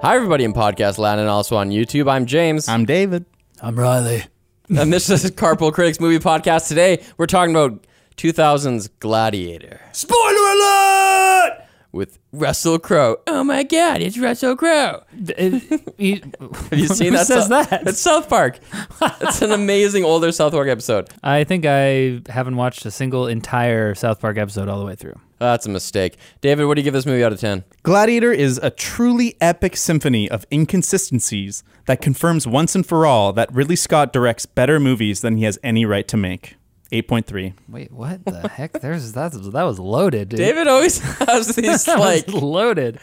Hi, everybody in podcast land and also on YouTube. I'm James, I'm David. I'm Riley. and this is Carpool Critics Movie Podcast. Today, we're talking about 2000's Gladiator Spoiler alert! With Russell Crowe. Oh my God, it's Russell Crowe. Have Have you seen Who that? says South- that? It's South Park. it's an amazing older South Park episode. I think I haven't watched a single entire South Park episode all the way through. That's a mistake. David, what do you give this movie out of 10? Gladiator is a truly epic symphony of inconsistencies that confirms once and for all that Ridley Scott directs better movies than he has any right to make. 8.3. Wait, what the heck? There's that. That was loaded, dude. David always has these That like, loaded.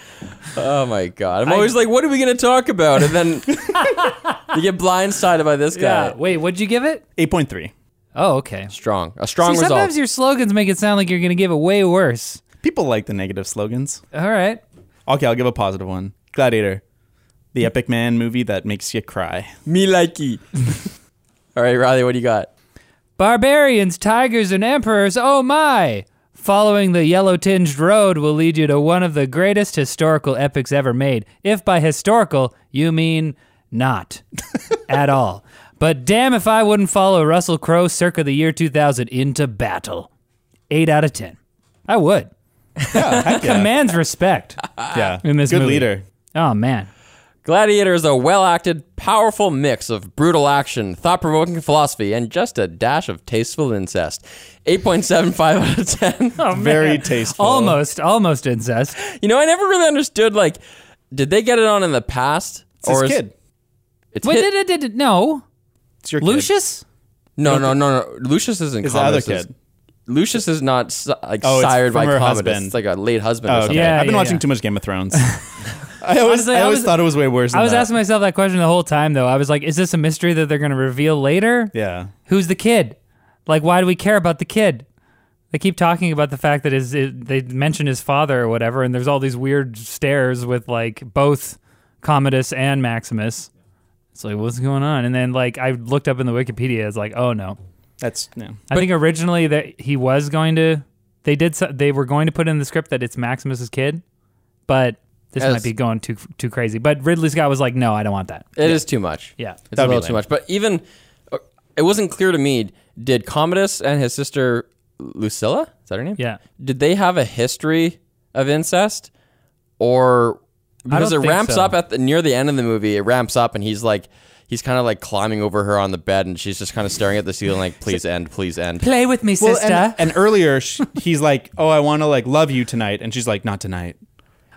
oh my god! I'm always like, what are we gonna talk about? And then you get blindsided by this guy. Yeah. Wait, what'd you give it? 8.3. Oh, okay. Strong, a strong See, result. sometimes your slogans make it sound like you're gonna give it way worse. People like the negative slogans. All right. Okay, I'll give a positive one. Gladiator. The epic man movie that makes you cry. Me likey. All right, Riley, what do you got? Barbarians, tigers, and emperors, oh my! Following the yellow tinged road will lead you to one of the greatest historical epics ever made. If by historical, you mean not at all. But damn if I wouldn't follow Russell Crowe circa the year 2000 into battle. 8 out of 10. I would. Yeah, yeah. Commands respect. yeah. In this Good movie. leader. Oh, man. Gladiator Gladiator is a well-acted, powerful mix of brutal action, thought-provoking philosophy, and just a dash of tasteful incest. 8.75 out of 10. Oh, Very man. tasteful. Almost, almost incest. You know, I never really understood. Like, did they get it on in the past, It's his is kid. It's Wait, hit- did, did, did, no. It's your kid. Lucius? No, no, no, no. Lucius isn't Is the other kid. Lucius is not like Oh, it's sired by from her Commodus. husband. It's like a late husband or Oh, something. Yeah, I've been yeah, watching yeah. too much Game of Thrones. I always, Honestly, I I was- thought it was way worse than I was that. asking myself that question the whole time, though. I was like, is this a mystery that they're going to reveal later? Yeah. Who's the kid? Like, why do we care about the kid? They keep talking about the fact that his, it, they mention his father or whatever, and there's all these weird stares with like both Commodus and Maximus. It's like, what's going on? And then like I looked up in the Wikipedia, it's like, oh no. That's, yeah. I think originally that he was going to, they did, so, they were going to put in the script that it's Maximus's kid, but this As- might be going too too crazy. But Ridley Scott was like, no, I don't want that. It is too much. Yeah. It's That'd a little too much. But even uh, it wasn't clear to me. Did Commodus and his sister Lucilla, is that her name? Yeah. Did they have a history of incest, or because it don't think ramps so. up at the near the end of the movie? It ramps up, and he's like. He's kind of like climbing over her on the bed, and she's just kind of staring at the ceiling, like, "Please end, please end." Play with me, Well, sister. and, and earlier sh- he's like, "Oh, I want to like love you tonight," and she's like, "Not tonight."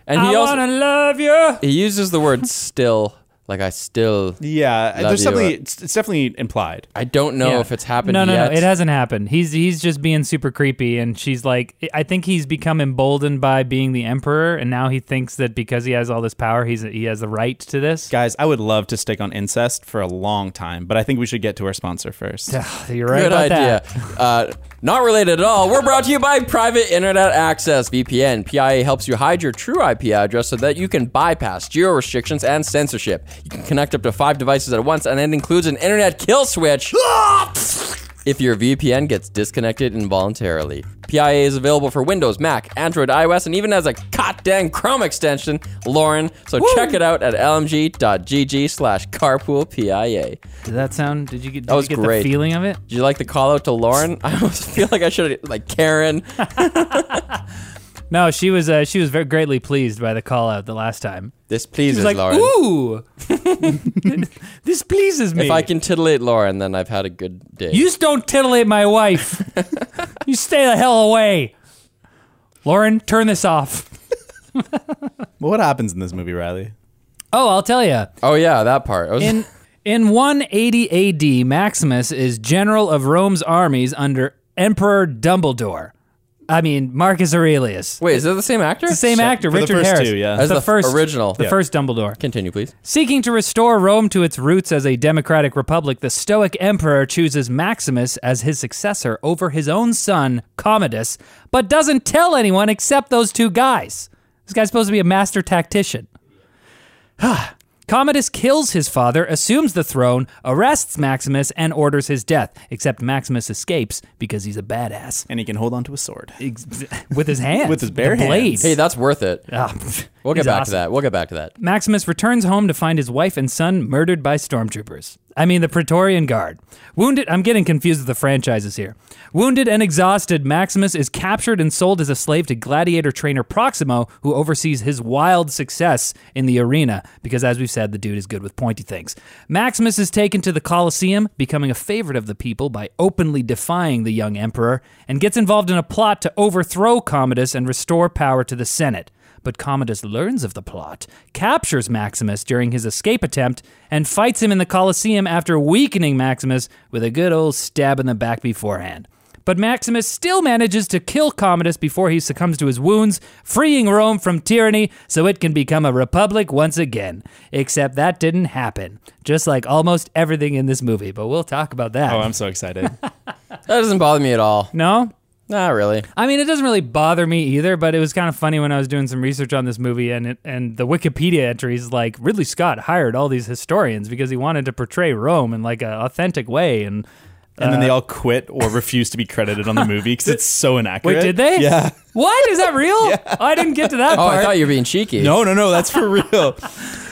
And he I also wanna love you. he uses the word "still," like I still. Yeah, Love there's you. definitely it's, it's definitely implied. I don't know Yeah. if it's happened No, no, yet. no. It hasn't happened. He's he's just being super creepy, and she's like, I think he's become emboldened by being the emperor, and now he thinks that because he has all this power, he's he has the right to this. Guys, I would love to stick on incest for a long time, but I think we should get to our sponsor first. You're right Good about idea. that. Uh, not related at all. We're brought to you by Private Internet Access VPN. PIA helps you hide your true IP address so that you can bypass geo restrictions and censorship. You can connect up to five devices at once, and it includes an internet kill switch. If your VPN gets disconnected involuntarily, PIA is available for Windows, Mac, Android, iOS, and even as a goddamn Chrome extension, Lauren. So check it out at lmg.gg slash carpoolPIA. Did that sound? Did you get? Did That was you get great. the feeling of it? Did you like the call out to Lauren? I almost feel like I should have like Karen. No, she was. Uh, she was very greatly pleased by the call out the last time. This She pleases was like, Lauren. "Ooh, this pleases me." If I can titillate Lauren, then I've had a good day. You just don't titillate my wife. you stay the hell away. Lauren, turn this off. Well, what happens in this movie, Riley? Oh, I'll tell you. oh yeah, that part. Was, In in 180 AD, Maximus is general of Rome's armies under Emperor Dumbledore. I mean, Marcus Aurelius. wait, is that the same actor? The same actor, For the Richard first Harris. two, yeah. As the, the first original. the Yeah. first Dumbledore. Continue, please. Seeking to restore Rome to its roots as a democratic republic, the Stoic emperor chooses Maximus as his successor over his own son, Commodus, but doesn't tell anyone except those two guys. This guy's supposed to be a master tactician. Ah. Commodus kills his father, assumes the throne, arrests Maximus, and orders his death, except Maximus escapes because he's a badass. And he can hold on to a sword. Ex- With his hands. With his bare the blade. hands. Hey, that's worth it. Ah, We'll get back awesome. to that. We'll get back to that. Maximus returns home to find his wife and son murdered by stormtroopers. I mean, the Praetorian Guard. Wounded, I'm getting confused with the franchises here. Wounded and exhausted, Maximus is captured and sold as a slave to gladiator trainer Proximo, who oversees his wild success in the arena, because as we've said, the dude is good with pointy things. Maximus is taken to the Colosseum, becoming a favorite of the people by openly defying the young emperor, and gets involved in a plot to overthrow Commodus and restore power to the Senate but Commodus learns of the plot, captures Maximus during his escape attempt, and fights him in the Colosseum after weakening Maximus with a good old stab in the back beforehand. But Maximus still manages to kill Commodus before he succumbs to his wounds, freeing Rome from tyranny so it can become a republic once again. Except that didn't happen, just like almost everything in this movie, but we'll talk about that. Oh, I'm so excited. That doesn't bother me at all. no? Not really. I mean, it doesn't really bother me either, but it was kind of funny when I was doing some research on this movie, and it, and the Wikipedia entries like Ridley Scott hired all these historians because he wanted to portray Rome in like an authentic way, and and then they uh, all quit or refuse to be credited on the movie because it's so inaccurate. wait, did they? Yeah. What is that real? Oh, I didn't get to that oh, part. Oh, part. I thought you were being cheeky. No, no, no, that's for real.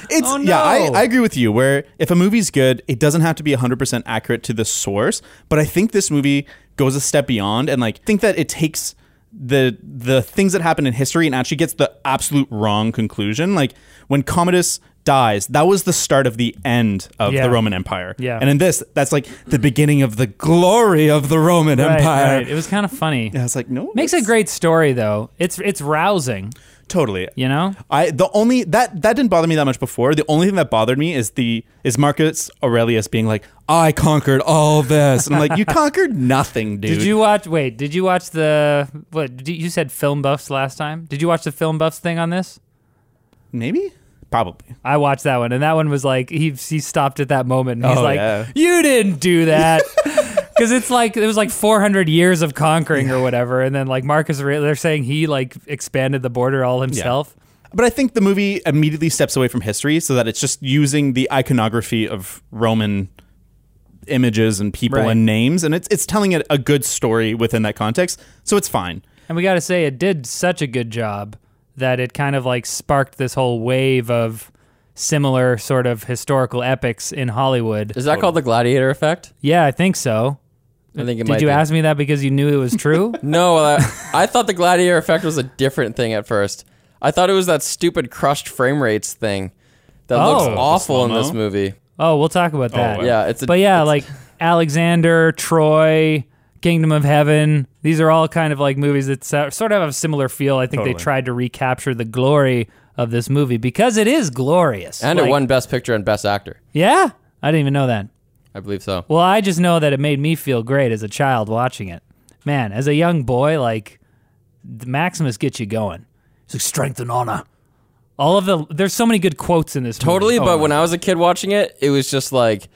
It's Oh, yeah, I. I agree with you. Where if a movie's good, it doesn't have to be 100% accurate to the source. But I think this movie goes a step beyond and like think that it takes the the things that happen in history and actually gets the absolute wrong conclusion. Like when Commodus dies, that was the start of the end of Yeah. the Roman Empire. Yeah. and in this, that's like the beginning of the glory of the Roman Right, Empire. right. It was kind of funny. Yeah, it's like no, Makes a great story though. It's it's rousing, totally. you know. I the only that that didn't bother me that much before. The only thing that bothered me is the is Marcus Aurelius being like, "I conquered all this," and I'm like, "You conquered nothing, dude." Did you watch? Wait, did you watch the what? Did you, you said film buffs last time. Did you watch the film buffs thing on this? Maybe, probably. I watched that one, and that one was like he he stopped at that moment, and he's Oh, like, yeah. "You didn't do that," because it's like it was like 400 years of conquering or whatever, and then like Marcus, Aurelius, they're saying he like expanded the border all himself. But I think the movie immediately steps away from history, so that it's just using the iconography of Roman images and people Right. and names, and it's it's telling it a good story within that context. So it's fine. And we got to say, it did such a good job that it kind of like sparked this whole wave of similar sort of historical epics in Hollywood. Is that called the gladiator effect? Yeah, I think so. I think it Did might you be. ask me that because you knew it was true? No, I, I thought the gladiator effect was a different thing at first. I thought it was that stupid crushed frame rates thing that Oh. looks The awful in this slow-mo? movie. Oh, we'll talk about oh, that. wow. Yeah, it's a, But yeah, it's- like Alexander, Troy, Kingdom of Heaven. These are all kind of like movies that so- sort of have a similar feel. I think they Totally. tried to recapture the glory of this movie because it is glorious. and Like- it won Best Picture and Best Actor. Yeah, I didn't even know that. I believe so. Well, I just know that it made me feel great as a child watching it. Man, as a young boy, like the Maximus gets you going. It's like strength and honor. All of the there's so many good quotes in this. movie. Totally, Oh but when I was a kid watching it, it was just like,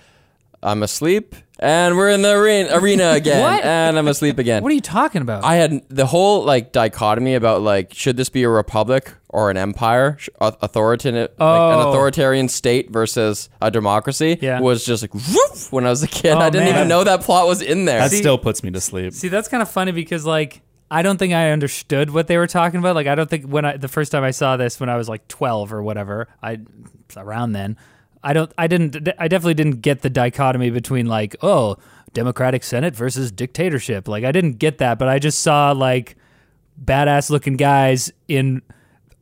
I'm asleep and we're in the arena, arena again, What? and I'm asleep again. What are you talking about? I had the whole like dichotomy about like should this be a republic or an empire, Sh- au- authoritarian, like an Oh. authoritarian state versus a democracy. Yeah. was just like whoop when I was a kid. Oh, I didn't man. even know that plot was in there. That still puts me to sleep. See, that's kind of funny because like I don't think I understood what they were talking about. Like I don't think when I the first time I saw this when I was like 12 or whatever, I around then, I don't I didn't I definitely didn't get the dichotomy between like, oh, democratic senate versus dictatorship. Like I didn't get that, but I just saw like badass looking guys in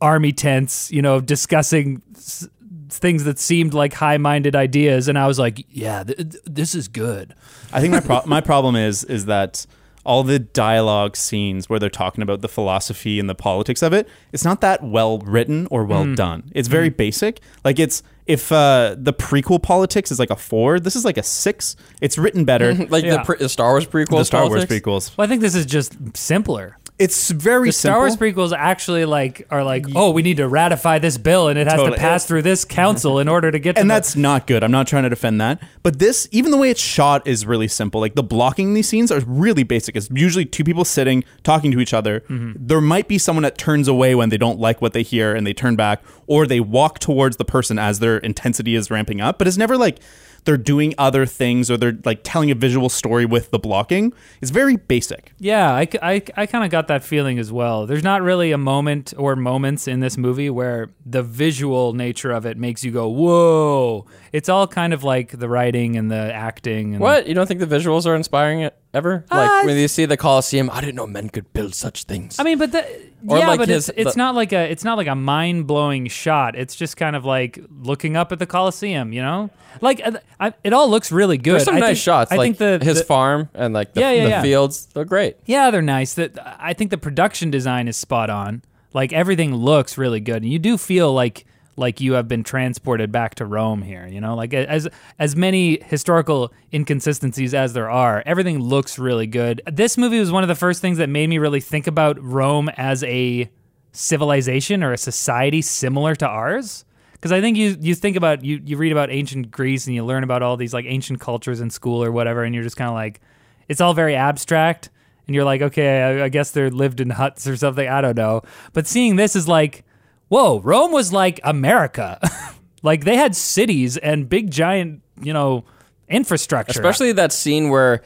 army tents, you know, discussing s- things that seemed like high-minded ideas and I was like, yeah, th- th- this is good. I think my pro- my problem is is that all the dialogue scenes where they're talking about the philosophy and the politics of it, it's not that well written or well Mm. done. It's very basic. Like it's if uh, the prequel politics is like a four, this is like a six. It's written better. like Yeah. the, pre- the Star Wars prequel. the Star Wars prequels. Well, I think this is just simpler. It's very The Star Wars simple. prequels actually like are like, oh, we need to ratify this bill and it has Totally. to pass through this council in order to get to and the- that's not good. I'm not trying to defend that, but this, even the way it's shot, is really simple. Like the blocking in these scenes are really basic. It's usually two people sitting talking to each other. Mm-hmm. There might be someone that turns away when they don't like what they hear and they turn back, or they walk towards the person as their intensity is ramping up. But it's never like they're doing other things or they're like telling a visual story with the blocking is very basic. Yeah, I, I, I kind of got that feeling as well. There's not really a moment or moments in this movie where the visual nature of it makes you go, whoa. It's all kind of like the writing and the acting. And What? You don't think the visuals are inspiring it ever? Like Uh, when you see the Colosseum, I didn't know men could build such things. I mean, but the, Or yeah, like but his- it's it's the- not like a it's not like a mind blowing shot. It's just kind of like looking up at the Coliseum, you know. Like uh, I, it all looks really good. There's some I nice think- shots. I like think the his the- farm and like the, Yeah, yeah, the yeah. fields, they're great. Yeah, they're nice. That I think the production design is spot on. Like everything looks really good, and you do feel like like you have been transported back to Rome here. You know, like as as many historical inconsistencies as there are, everything looks really good. This movie was one of the first things that made me really think about Rome as a civilization or a society similar to ours. Because I think you you think about you you read about ancient Greece and you learn about all these like ancient cultures in school or whatever, and you're just kind of like, it's all very abstract, and you're like, okay, I, I guess they lived in huts or something. I don't know. But seeing this is like, whoa, Rome was like America, like they had cities and big giant, you know, infrastructure. Especially that scene where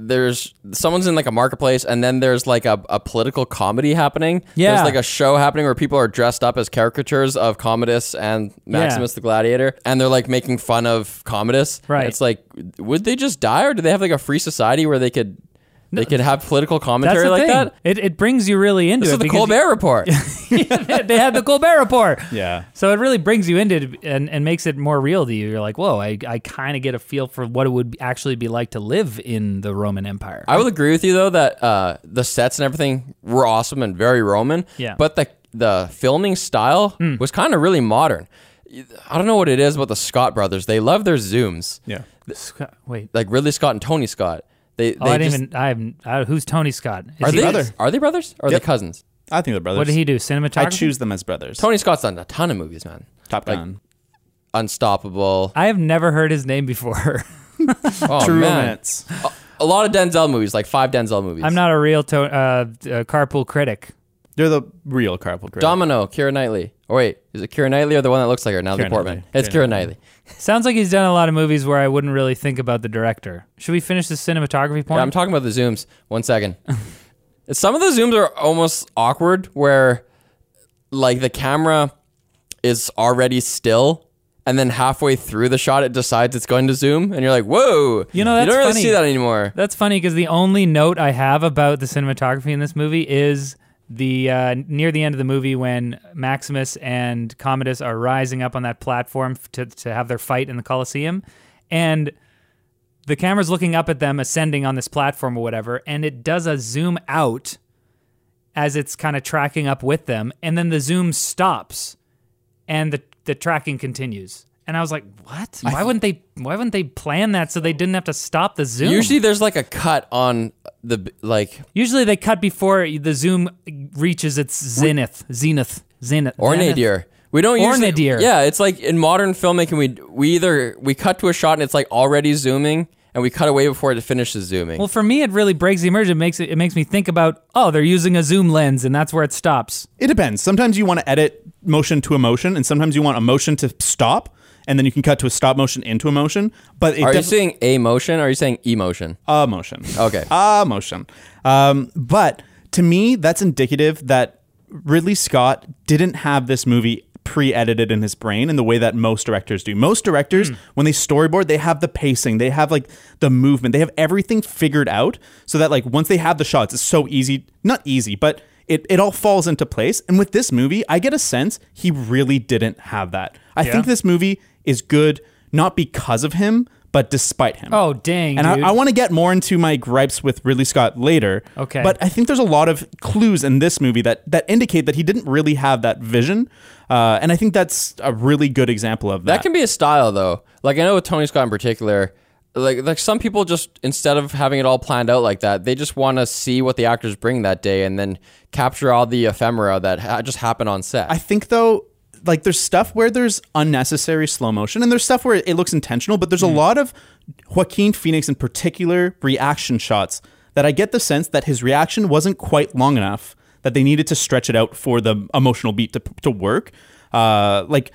there's someone's in like a marketplace and then there's like a, a political comedy happening. Yeah. There's like a show happening where people are dressed up as caricatures of Commodus and Maximus the Gladiator and they're like making fun of Commodus. Right. It's like would they just die or do they have like a free society where they could they could have political That's commentary the like thing. that? It, it brings you really into This it. is the because Colbert Report. they had the Colbert Report. Yeah. So it really brings you into it and, and makes it more real to you. You're like, whoa, I, I kind of get a feel for what it would actually be like to live in the Roman Empire. I will agree with you though that uh, the sets and everything were awesome and very Roman. Yeah. But the the filming style was kind of really modern. I don't know what it is about the Scott brothers. They love their zooms. Yeah. Scott- Wait. Like Ridley Scott and Tony Scott. They, Oh, I didn't just, even. I haven't. I, who's Tony Scott? Is are they brother. are they brothers or are Yep. they cousins? I think they're brothers. What did he do? Cinematography. I choose them as brothers. Tony Scott's done a ton of movies, man. Top like- Gun. Unstoppable. I have never heard his name before. Oh True man, Romance. a lot of Denzel movies, like five Denzel movies. I'm not a real to- uh, uh, carpool critic. They're the real carpool critic. Domino, Keira Knightley. Oh wait, is it Keira Knightley or the one that looks like her? Natalie Keira Portman. Knightley. It's Keira Kira Knightley. Sounds like he's done a lot of movies where I wouldn't really think about the director. Should we finish the cinematography point? Yeah, I'm talking about the zooms. One second. Some of the zooms are almost awkward where like the camera is already still and then halfway through the shot it decides it's going to zoom and you're like, "Whoa." You know, you don't really funny. see that anymore. That's funny because the only note I have about the cinematography in this movie is the uh, near the end of the movie when Maximus and Commodus are rising up on that platform to to have their fight in the Colosseum, and the camera's looking up at them ascending on this platform or whatever, and it does a zoom out as it's kind of tracking up with them, and then the zoom stops, and the the tracking continues. And I was like, "What? Why wouldn't they? Why wouldn't they plan that so they didn't have to stop the zoom?" Usually there's like a cut on the like Usually they cut before the zoom reaches its zenith, zenith, zenith. or zenith. nadir. We don't Or usually nadir. Yeah, it's like in modern filmmaking we we either we cut to a shot and it's like already zooming and we cut away before it finishes zooming. Well, for me, it really breaks the immersion. It makes it, it makes me think about, oh, they're using a zoom lens, and that's where it stops. It depends. Sometimes you want to edit motion to emotion, and sometimes you want a motion to stop, and then you can cut to a stop motion into a motion. But it are you defi- saying a motion or are you saying emotion? a motion? Okay. a motion. Um, but to me, that's indicative that Ridley Scott didn't have this movie pre-edited in his brain in the way that most directors do. Most directors, when they storyboard, they have the pacing, they have like the movement, they have everything figured out so that like once they have the shots, it's so easy, not easy, but it, it all falls into place. And with this movie, I get a sense he really didn't have that. I Yeah. think this movie is good not because of him, but despite him. Oh, dang, And dude. I, I want to get more into my gripes with Ridley Scott later. Okay. But I think there's a lot of clues in this movie that that indicate that he didn't really have that vision, uh, and I think that's a really good example of that. That can be a style though. Like I know with Tony Scott in particular, like like some people just instead of having it all planned out like that, they just want to see what the actors bring that day and then capture all the ephemera that ha- just happen on set. I think though, like there's stuff where there's unnecessary slow motion, and there's stuff where it looks intentional, but there's a lot of Joaquin Phoenix in particular reaction shots that I get the sense that his reaction wasn't quite long enough that they needed to stretch it out for the emotional beat to to work. Uh, like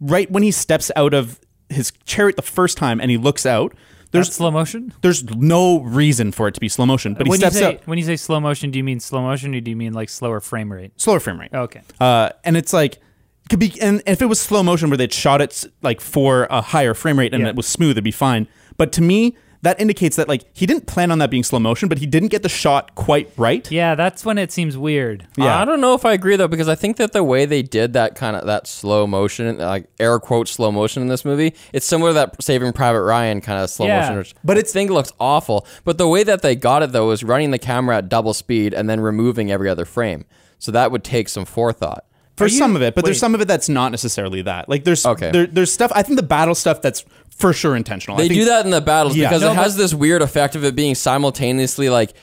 right when he steps out of his chariot the first time and he looks out. There's There's slow motion. there's no reason for it to be slow motion, but he when you steps say out when you say slow motion, do you mean slow motion or do you mean like slower frame rate? slower frame rate. Okay. Uh, and it's like could be and if it was slow motion where they'd shot it like for a higher frame rate and Yeah. it was smooth, it'd be fine. But to me, that indicates that like he didn't plan on that being slow motion, but he didn't get the shot quite right. Yeah, that's when it seems weird. Yeah. I don't know if I agree though because I think that the way they did that kind of that slow motion, like air quote slow motion in this movie, it's similar to that Saving Private Ryan kind of slow Yeah. motion. Which But it's- thing looks awful. But the way that they got it though was running the camera at double speed and then removing every other frame. So that would take some forethought. For you- some of it, but there's some of it that's not necessarily that. Like there's Okay. there, there's stuff. I think the battle stuff that's for sure intentional. I They think- do that in the battles Yeah. because No, it has this weird effect of it being simultaneously like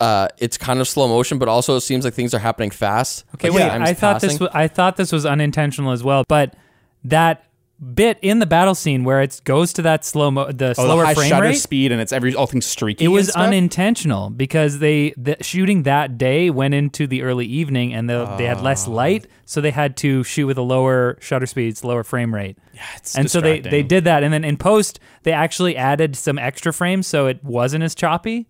uh, it's kind of slow motion, but also it seems like things are happening fast. Okay, Like, wait. time's I thought this was I thought this was unintentional as well, but that bit in the battle scene where it goes to that slow mo the Oh, slower the high frame shutter rate. speed and it's every all things streaky. It was unintentional because they the shooting that day went into the early evening and the, they had Ah. less light, so they had to shoot with a lower shutter speeds, lower frame rate. Yeah, it's and so they they did that, and then in post they actually added some extra frames so it wasn't as choppy.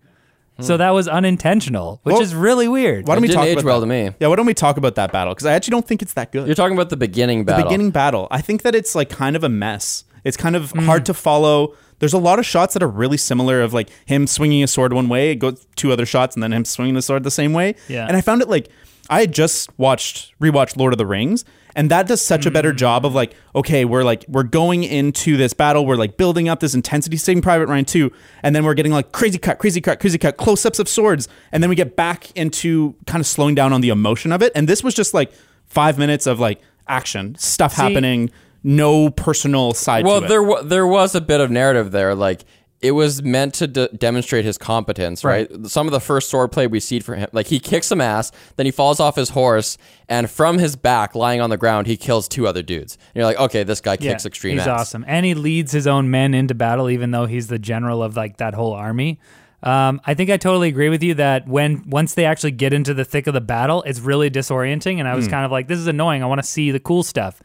So that was unintentional, which Well, is really weird. Why don't It we didn't talk age about well that? to me. Yeah, why don't we talk about that battle? Because I actually don't think it's that good. You're talking about the beginning battle. the beginning battle. I think that it's like kind of a mess. It's kind of Hmm. hard to follow. There's a lot of shots that are really similar of like him swinging a sword one way, it goes two other shots, and then him swinging the sword the same way. Yeah. And I found it like I had just watched rewatched Lord of the Rings, and that does such a better Hmm. job of like, okay, we're like we're going into this battle, we're like building up this intensity, Saving Private Ryan 2, and then we're getting like crazy cut, crazy cut, crazy cut, close ups of swords, and then we get back into kind of slowing down on the emotion of it. And this was just like five minutes of like action, stuff happening, no personal side well, to it. there wa- there was a bit of narrative there. Like it was meant to de- demonstrate his competence, right? Some of the first sword play we see for him, like he kicks some ass, then he falls off his horse, and from his back, lying on the ground, he kills two other dudes. And you're like, okay, this guy kicks extreme he's ass. awesome, and he leads his own men into battle, even though he's the general of like that whole army. Um, I think I totally agree with you that when once they actually get into the thick of the battle, it's really disorienting, and I was kind of like, this is annoying. I want to see the cool stuff.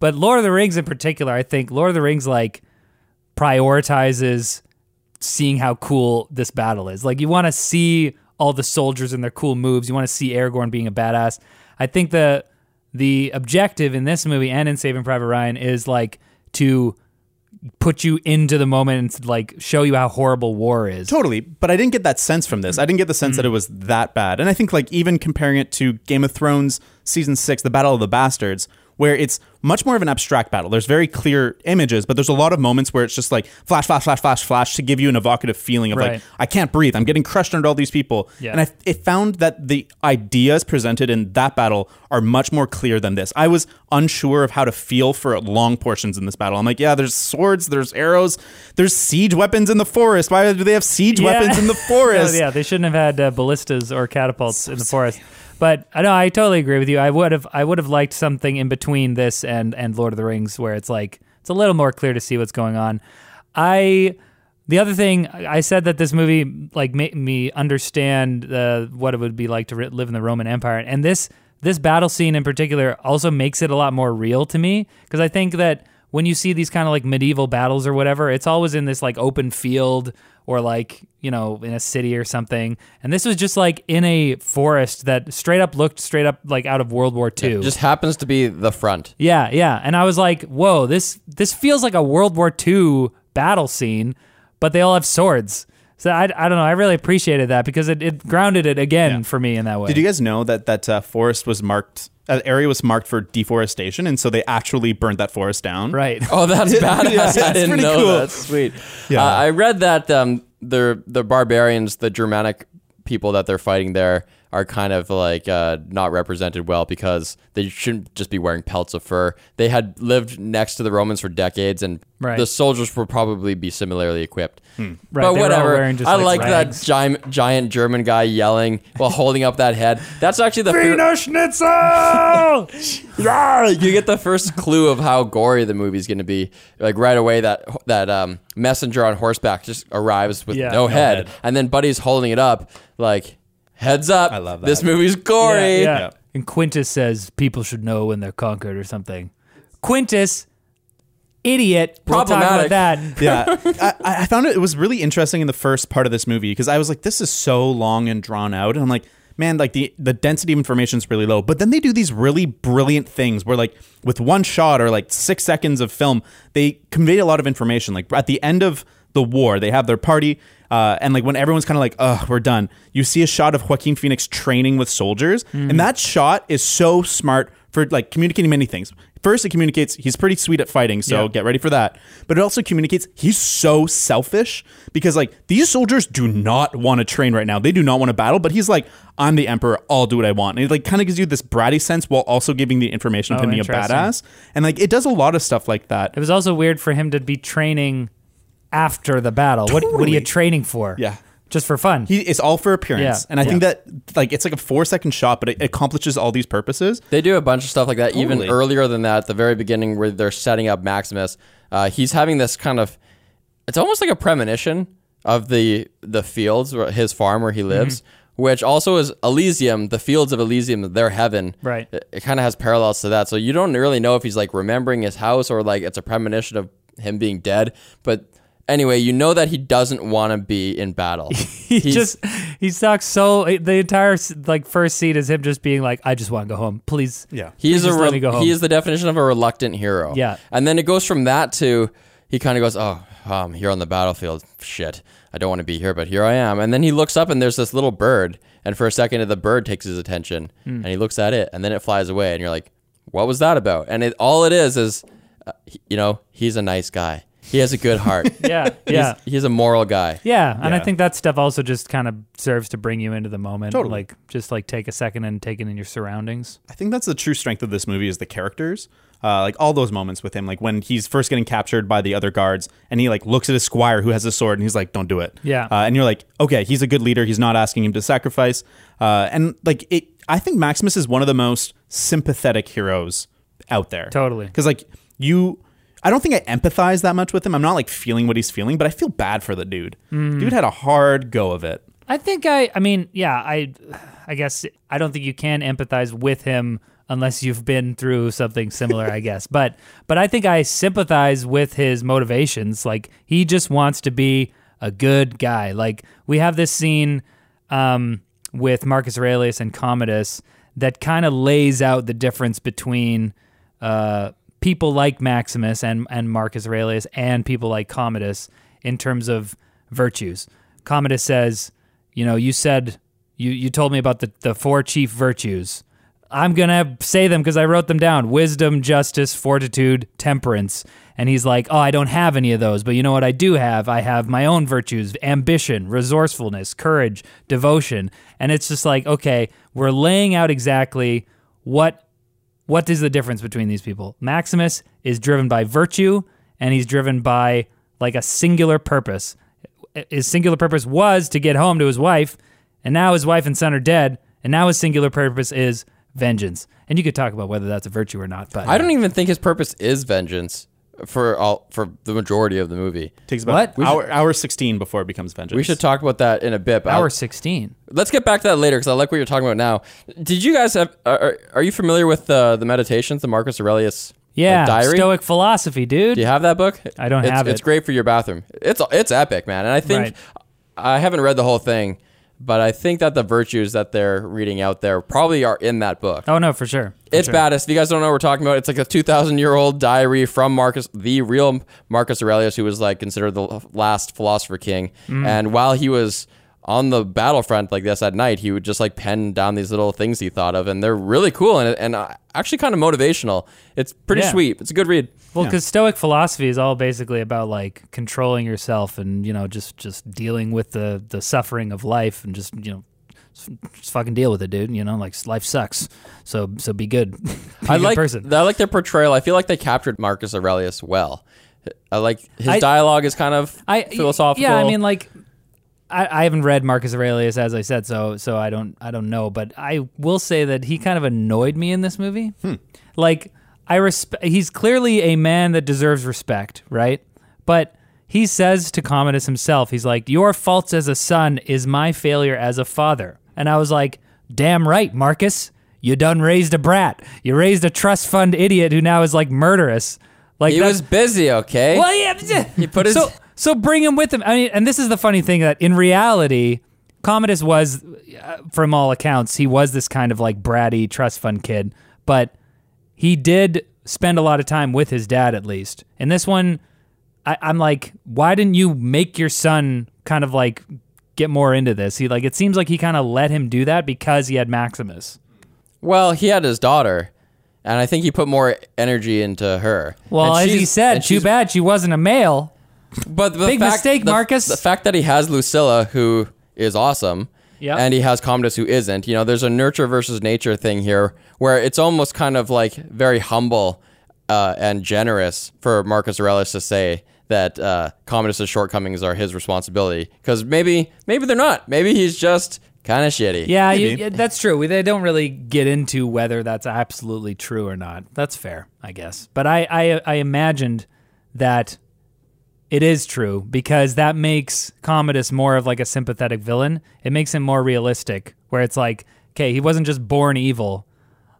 But Lord of the Rings in particular, I think Lord of the Rings like prioritizes seeing how cool this battle is. Like you want to see all the soldiers and their cool moves. You want to see Aragorn being a badass. I think the the objective in this movie and in Saving Private Ryan is like to put you into the moment and like show you how horrible war is. Totally, but I didn't get that sense from this. I didn't get the sense that it mm. was that bad. And I think like even comparing it to Game of Thrones season 6, The Battle of the Bastards, where it's much more of an abstract battle. There's very clear images, but there's a lot of moments where it's just like flash flash flash flash flash to give you an evocative feeling of Right. like I can't breathe. I'm getting crushed under all these people. Yeah. And I it found that the ideas presented in that battle are much more clear than this. I was unsure of how to feel for long portions in this battle. I'm like, yeah, there's swords, there's arrows, there's siege weapons in the forest. Why do they have siege Yeah. weapons in the forest? No, yeah, they shouldn't have had uh, ballistas or catapults in the forest. But I know I totally agree with you. I would have I would have liked something in between this and and Lord of the Rings where it's like it's a little more clear to see what's going on. I the other thing I said that this movie like made me understand uh, what it would be like to ri- live in the Roman Empire, and this this battle scene in particular also makes it a lot more real to me because I think that when you see these kind of like medieval battles or whatever, it's always in this like open field or like you know in a city or something, and this was just like in a forest that straight up looked straight up like out of World War II. Just happens to be the front. Yeah, yeah. And I was like, whoa, this this feels like a World War II battle scene, but they all have swords. So I, I don't know. I really appreciated that because it, it grounded it again for me in that way. Did you guys know that that uh, forest was marked? That area was marked for deforestation, and so they actually burned that forest down. right. Oh, that's badass! Yeah, I didn't know cool. that. Sweet. Yeah. Uh, I read that um, the the barbarians, the Germanic people that they're fighting there, are kind of like uh, not represented well because they shouldn't just be wearing pelts of fur. They had lived next to the Romans for decades, and Right. the soldiers would probably be similarly equipped. Right, But they whatever. I like, like that giant, giant German guy yelling while holding up that head. That's actually the fir- Schnitzel! yeah, you get the first clue of how gory the movie's going to be. Like right away, that that um, messenger on horseback just arrives with Yeah, no, no head, head. and then Buddy's holding it up like, "Heads up! I love that. This movie's gory." Yeah, yeah. Yeah. And Quintus says people should know when they're conquered or something. Quintus idiot. We'll talk about Problematic. that. yeah I, I found it it was really interesting in the first part of this movie because i was like this is so long and drawn out and i'm like man like the the density of information is really low but then they do these really brilliant things where like with one shot or like six seconds of film they convey a lot of information like at the end of the war they have their party uh, and like when everyone's kind of like, "Oh, we're done," you see a shot of Joaquin Phoenix training with soldiers, and that shot is so smart for like communicating many things. First, it communicates he's pretty sweet at fighting, so Yeah. get ready for that. But it also communicates he's so selfish because like these soldiers do not want to train right now. They do not want to battle, but he's like, I'm the emperor. I'll do what I want. And it like kind of gives you this bratty sense while also giving the information of Oh, him being a badass. And like it does a lot of stuff like that. It was also weird for him to be training after the battle. What what are you training for? Yeah. Just for fun. He it's all for appearance. Yeah. And I think that like it's like a four second shot, but it accomplishes all these purposes. They do a bunch of stuff like that. Even earlier than that, at the very beginning, where they're setting up Maximus, uh, he's having this kind of. It's almost like a premonition of the the fields, his farm where he Mm-hmm. lives, which also is Elysium. The fields of Elysium, their heaven. Right. It, it kind of has parallels to that. So you don't really know if he's like remembering his house or like it's a premonition of him being dead. But anyway, you know that he doesn't want to be in battle. he just he sucks so the entire like first scene is him just being like, I just want to go home, please. Yeah. He is Please a just let re- me go home. he is the definition of a reluctant hero. Yeah. and then it goes from that to he kind of goes, "Oh, I'm here on the battlefield. Shit, I don't want to be here, but here I am." And then he looks up and there's this little bird, and for a second the bird takes his attention, Hmm. and he looks at it, and then it flies away, and you're like, "What was that about?" And it, all it is is, uh, he- you know, he's a nice guy. He has a good heart. Yeah, yeah. He's, he's a moral guy. Yeah, and I think that stuff also just kind of serves to bring you into the moment. Totally. Like just like take a second and take it in your surroundings. I think that's the true strength of this movie is the characters. Uh, like all those moments with him, like when he's first getting captured by the other guards, and he like looks at his squire who has a sword, and he's like, "Don't do it." Yeah. uh, and you're like, "Okay, he's a good leader. He's not asking him to sacrifice." Uh, and like it, I think Maximus is one of the most sympathetic heroes out there. Totally. because like you, I don't think I empathize that much with him. I'm not like feeling what he's feeling, but I feel bad for the dude. Mm. Dude had a hard go of it. I think I I mean, yeah, I I guess I don't think you can empathize with him unless you've been through something similar, I guess. But but I think I sympathize with his motivations. Like he just wants to be a good guy. Like we have this scene um, with Marcus Aurelius and Commodus that kind of lays out the difference between uh, people like Maximus and, and Marcus Aurelius and people like Commodus in terms of virtues. Commodus says, you know, you said, you, you told me about the, the four chief virtues. I'm going to say them because I wrote them down wisdom, justice, fortitude, temperance. And he's like, Oh, I don't have any of those. But you know what I do have? I have my own virtues ambition, resourcefulness, courage, devotion. And it's just like, okay, we're laying out exactly what what is the difference between these people? Maximus is driven by virtue and he's driven by like a singular purpose. His singular purpose was to get home to his wife, and now his wife and son are dead, and now his singular purpose is vengeance. And you could talk about whether that's a virtue or not, but I don't even think his purpose is vengeance for all for the majority of the movie. takes about What? hour hour sixteen before it becomes vengeance. We should talk about that in a bit. But hour I'll- 16. let's get back to that later because I like what you're talking about now. Did you guys have? Are, are you familiar with uh, the Meditations, the Marcus Aurelius like, Yeah, diary? Stoic philosophy, dude. Do you have that book? I don't it's, have it. It's great for your bathroom. It's it's epic, man. And I think Right. I haven't read the whole thing, but I think that the virtues that they're reading out there probably are in that book. Oh no, for sure. For It's sure. baddest. If you guys don't know what we're talking about, it's like a 2,000 year old diary from Marcus, the real Marcus Aurelius, who was like considered the last philosopher king. Mm. And while he was on the battlefront like this at night, he would just like pen down these little things he thought of, and they're really cool and, and uh, actually kind of motivational. It's pretty Yeah. sweet. It's a good read. Well, because Stoic philosophy is all basically about like controlling yourself and you know just just dealing with the the suffering of life and just you know just, just fucking deal with it, dude. You know, like life sucks. So so be good. be a I good like person. I like their portrayal. I feel like they captured Marcus Aurelius well. I like his I- dialogue is kind of I philosophical. Yeah, I mean, like, I, I haven't read Marcus Aurelius as I said, so so I don't I don't know, but I will say that he kind of annoyed me in this movie. Hmm. Like, I respect. He's clearly a man that deserves respect, right? But he says to Commodus himself, he's like, "Your faults as a son is my failure as a father," and I was like, "Damn right, Marcus." You done raised a brat. You raised a trust fund idiot who now is like murderous. Like He was busy, okay? Well, yeah. He put his- so so bring him with him. I mean, and this is the funny thing that in reality, Commodus was, uh, from all accounts, he was this kind of like bratty trust fund kid, but he did spend a lot of time with his dad at least. And this one, I, I'm like, why didn't you make your son kind of like get more into this? He like it seems like he kind of let him do that because he had Maximus. Well, he had his daughter, and I think he put more energy into her. Well, And as he said, too bad she wasn't a male. But the Big fact- mistake, the- Marcus. The fact that he has Lucilla, who is awesome, Yep. and he has Commodus, who isn't. You know, there's a nurture versus nature thing here, where it's almost kind of like very humble uh, and generous for Marcus Aurelius to say that uh, Commodus's shortcomings are his responsibility, because maybe maybe they're not. Maybe he's just kind of shitty. Yeah, you, yeah, that's true. We- They don't really get into whether that's absolutely true or not. That's fair, I guess. But I, I, I imagined that it is true because that makes Commodus more of like a sympathetic villain. It makes him more realistic, where it's like, okay, he wasn't just born evil.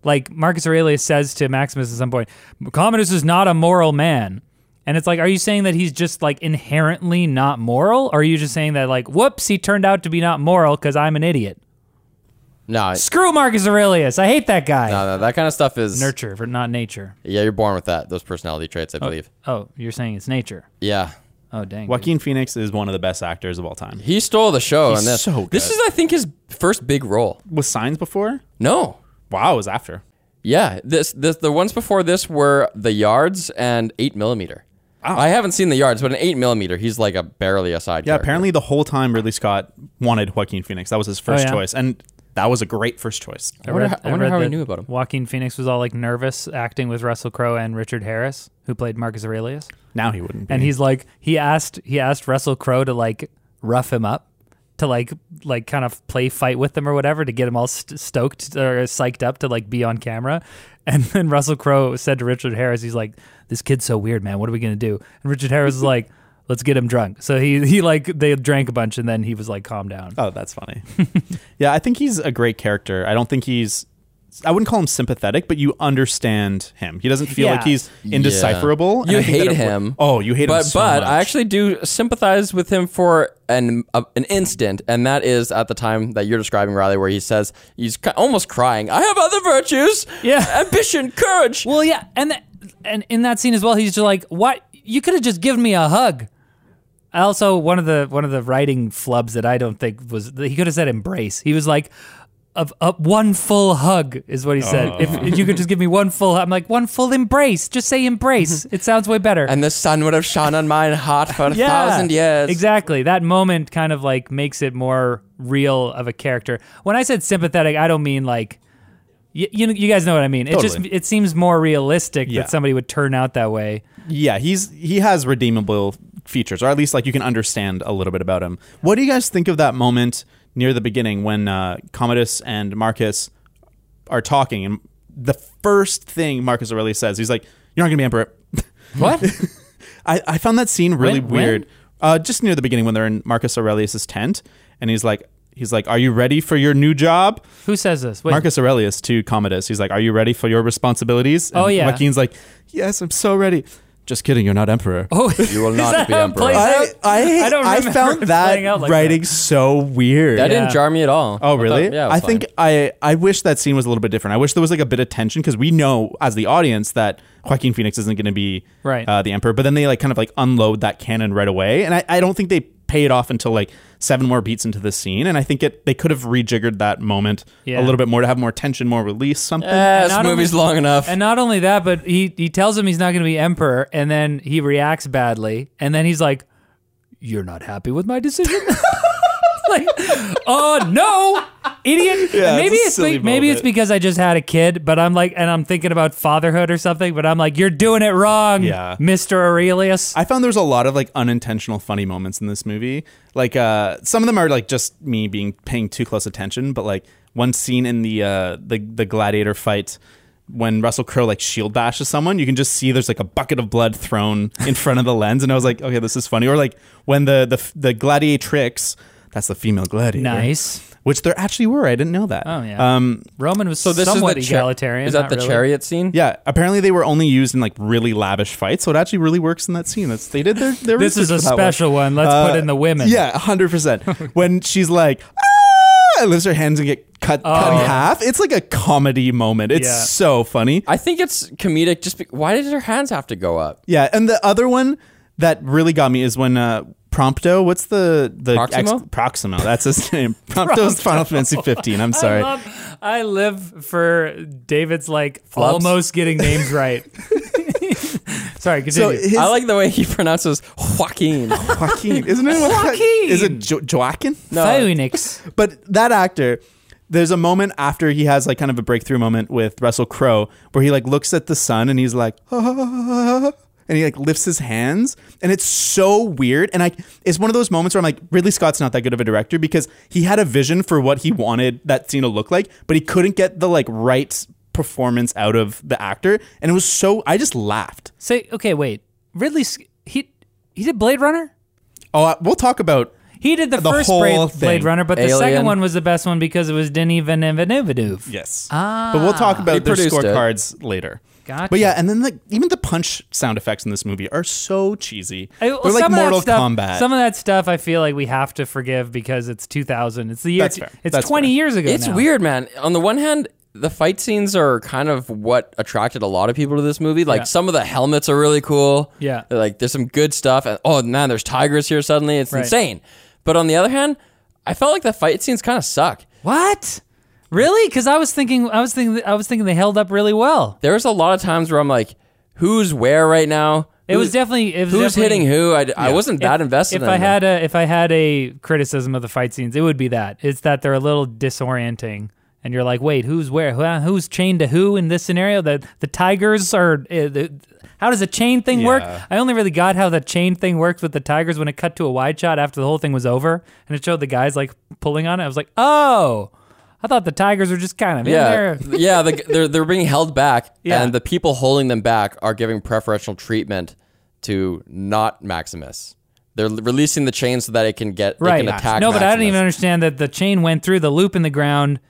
Like Marcus Aurelius says to Maximus at some point, Commodus is not a moral man. And it's like, are you saying that he's just like inherently not moral? Or are you just saying that, like, whoops, he turned out to be not moral because I'm an idiot? No, Screw Marcus Aurelius. I hate that guy. no, no, that kind of stuff is Nurture, for not nature. Yeah, you're born with that. Those personality traits, I oh, believe. Oh, you're saying it's nature. Yeah. Oh, dang. Joaquin Phoenix is one of the best actors of all time. He stole the show He's on this. so This good. is, I think, his first big role. Was Signs before? No. Wow, it was after. Yeah, this, this the ones before this were the yards and eight millimeter. I haven't seen the yards, but an eight millimeter, he's like a barely a side. Yeah, character. apparently the whole time Ridley Scott wanted Joaquin Phoenix. That was his oh, first Oh, yeah? choice, and that was a great first choice. I wonder, I wonder read how he knew about him. Joaquin Phoenix was all like nervous acting with Russell Crowe and Richard Harris, who played Marcus Aurelius. Now he wouldn't. Be. And he's like, he asked, he asked Russell Crowe to like rough him up, to like, like kind of play fight with him or whatever to get him all st- stoked or psyched up to like be on camera. And then Russell Crowe said to Richard Harris, he's like, this kid's so weird, man. What are we gonna do? And Richard Harris is like, let's get him drunk. So he he like they drank a bunch and then he was like, calm down. Oh, that's funny. yeah, I think he's a great character. I don't think he's. I wouldn't call him sympathetic, but you understand him. He doesn't feel Yeah. like he's indecipherable. and You I think that hate it- him. Oh, you hate him but so but much. I actually do sympathize with him for an uh, an instant, and that is at the time that you're describing, Riley, where he says he's ki- almost crying. I have other virtues, Yeah. ambition, courage. Well, yeah, and th- and in that scene as well, he's just like, "What? You could have just given me a hug." Also, one of the one of the writing flubs that I don't think was he could have said embrace. He was like, "Of a one full hug" is what he said. Oh. If, if you could just give me one full, I'm like one full embrace. Just say embrace. it sounds way better. and the sun would have shone on mine heart for a thousand years. Exactly. That moment kind of like makes it more real of a character. When I said sympathetic, I don't mean like you, you, you guys know what I mean. It just it seems more realistic Yeah. that somebody would turn out that way. yeah, he's he has redeemable features, or at least like you can understand a little bit about him. What do you guys think of that moment near the beginning when uh, Commodus and Marcus are talking, and the first thing Marcus Aurelius says, he's like, "You're not gonna be emperor." What? I, I found that scene really When- when? weird. Uh, just near the beginning when they're in Marcus Aurelius's tent, and he's like, he's like, "Are you ready for your new job?" Who says this? Wait, Marcus Aurelius to Commodus. He's like, "Are you ready for your responsibilities?" And Oh, yeah. Joaquin's like, "Yes, I'm so ready." Just kidding, you're not emperor. Oh, You will is not that be how it emperor. plays I, out? I, I don't I found that out like writing that. so weird. That Yeah. didn't jar me at all. Oh I really? thought- yeah, it was I think. I I wish that scene was a little bit different. I wish there was like a bit of tension because we know as the audience that Joaquin Phoenix isn't going to be Right. uh, the emperor, but then they like kind of like unload that cannon right away, and I, I don't think they pay it off until like seven more beats into the scene, and I think it they could have rejiggered that moment Yeah. a little bit more to have more tension, more release, something. Eh, this not movie's only- long enough. And not only that, but he he tells him he's not going to be emperor, and then he reacts badly, and then he's like, "You're not happy with my decision." like, oh no, idiot! Yeah, maybe it's it's be- maybe it's because I just had a kid, but I'm like, and I'm thinking about fatherhood or something, but I'm like, you're doing it wrong, Yeah. Mister Aurelius. I found there's a lot of like unintentional funny moments in this movie. Like uh some of them are like just me being paying too close attention, but like one scene in the uh the the gladiator fight when Russell Crowe like shield bashes someone, you can just see there's like a bucket of blood thrown in front of the lens and I was like, okay, this is funny. Or like when the the the gladiatrix that's the female gladiator. Nice. Which there actually were. I didn't know that. Oh, yeah. Um, Roman was So this somewhat is the cha- egalitarian. Is that the really. chariot scene? yeah. Apparently they were only used in like really lavish fights, so it actually really works in that scene. That's they did their. their This is a research for that special one. Let's Uh, put in the women. Yeah, hundred percent. When she's like, ah, lifts her hands and get cut, cut in Oh. half. It's like a comedy moment. It's Yeah. so funny. I think it's comedic. Just be- why did her hands have to go up? Yeah, and the other one that really got me is when uh, Prompto. What's the the Proximo? Proximo. That's his name. Prompto's Final Fantasy 15. I'm sorry. I, love, I live for David's like Flubs? almost getting names right. Sorry, so continue. his, I like the way he pronounces Joaquin. Joaquin, isn't it? Joaquin. Is it jo- Joaquin? Phoenix. But that actor, there's a moment after he has like kind of a breakthrough moment with Russell Crowe where he like looks at the sun and he's like, and he like lifts his hands and it's so weird. And I, it's one of those moments where I'm like, Ridley Scott's not that good of a director because he had a vision for what he wanted that scene to look like, but he couldn't get the like right performance out of the actor. And it was so, I just laughed. Say okay, wait. Ridley he he did Blade Runner? Oh, uh, we'll talk about He did the, The first whole Blade, thing. Blade Runner, but the second one was the best one because it was Denis Villeneuve. Yes. Ah. but we'll talk He about their produced it. scorecards later. Gotcha. But yeah, and then like even the punch sound effects in this movie are so cheesy. I- They're like some of that Mortal stuff- Kombat. Some of that stuff I feel like we have to forgive because it's 2000. It's the year. That's fair. It's That's 20 fair. years ago. It's now. weird, man. On the one hand, the fight scenes are kind of what attracted a lot of people to this movie. Like Yeah. some of the helmets are really cool. Yeah. Like there's some good stuff. And oh man, there's tigers here suddenly. It's Right. insane. But on the other hand, I felt like the fight scenes kind of suck. What? Really? Because I was thinking, I was thinking, I was thinking they held up really well. There was a lot of times where I'm like, who's where right now? It was definitely. It was who's definitely- hitting who? I, I wasn't that if, invested. If in I them. had a, if I had a criticism of the fight scenes, it would be that it's that they're a little disorienting, and you're like, wait, who's where? Who, who's chained to who in this scenario? The the tigers are. Uh, the, how does a chain thing work? I only really got how the chain thing works with the tigers when it cut to a wide shot after the whole thing was over, and it showed the guys like pulling on it. I was like, oh, I thought the tigers were just kind of in yeah, there. yeah, the, they're they're being held back, Yeah. and the people holding them back are giving preferential treatment to not Maximus. They're releasing the chain so that it can get right. It can attack. no, but I didn't even understand that the chain went through the loop in the ground.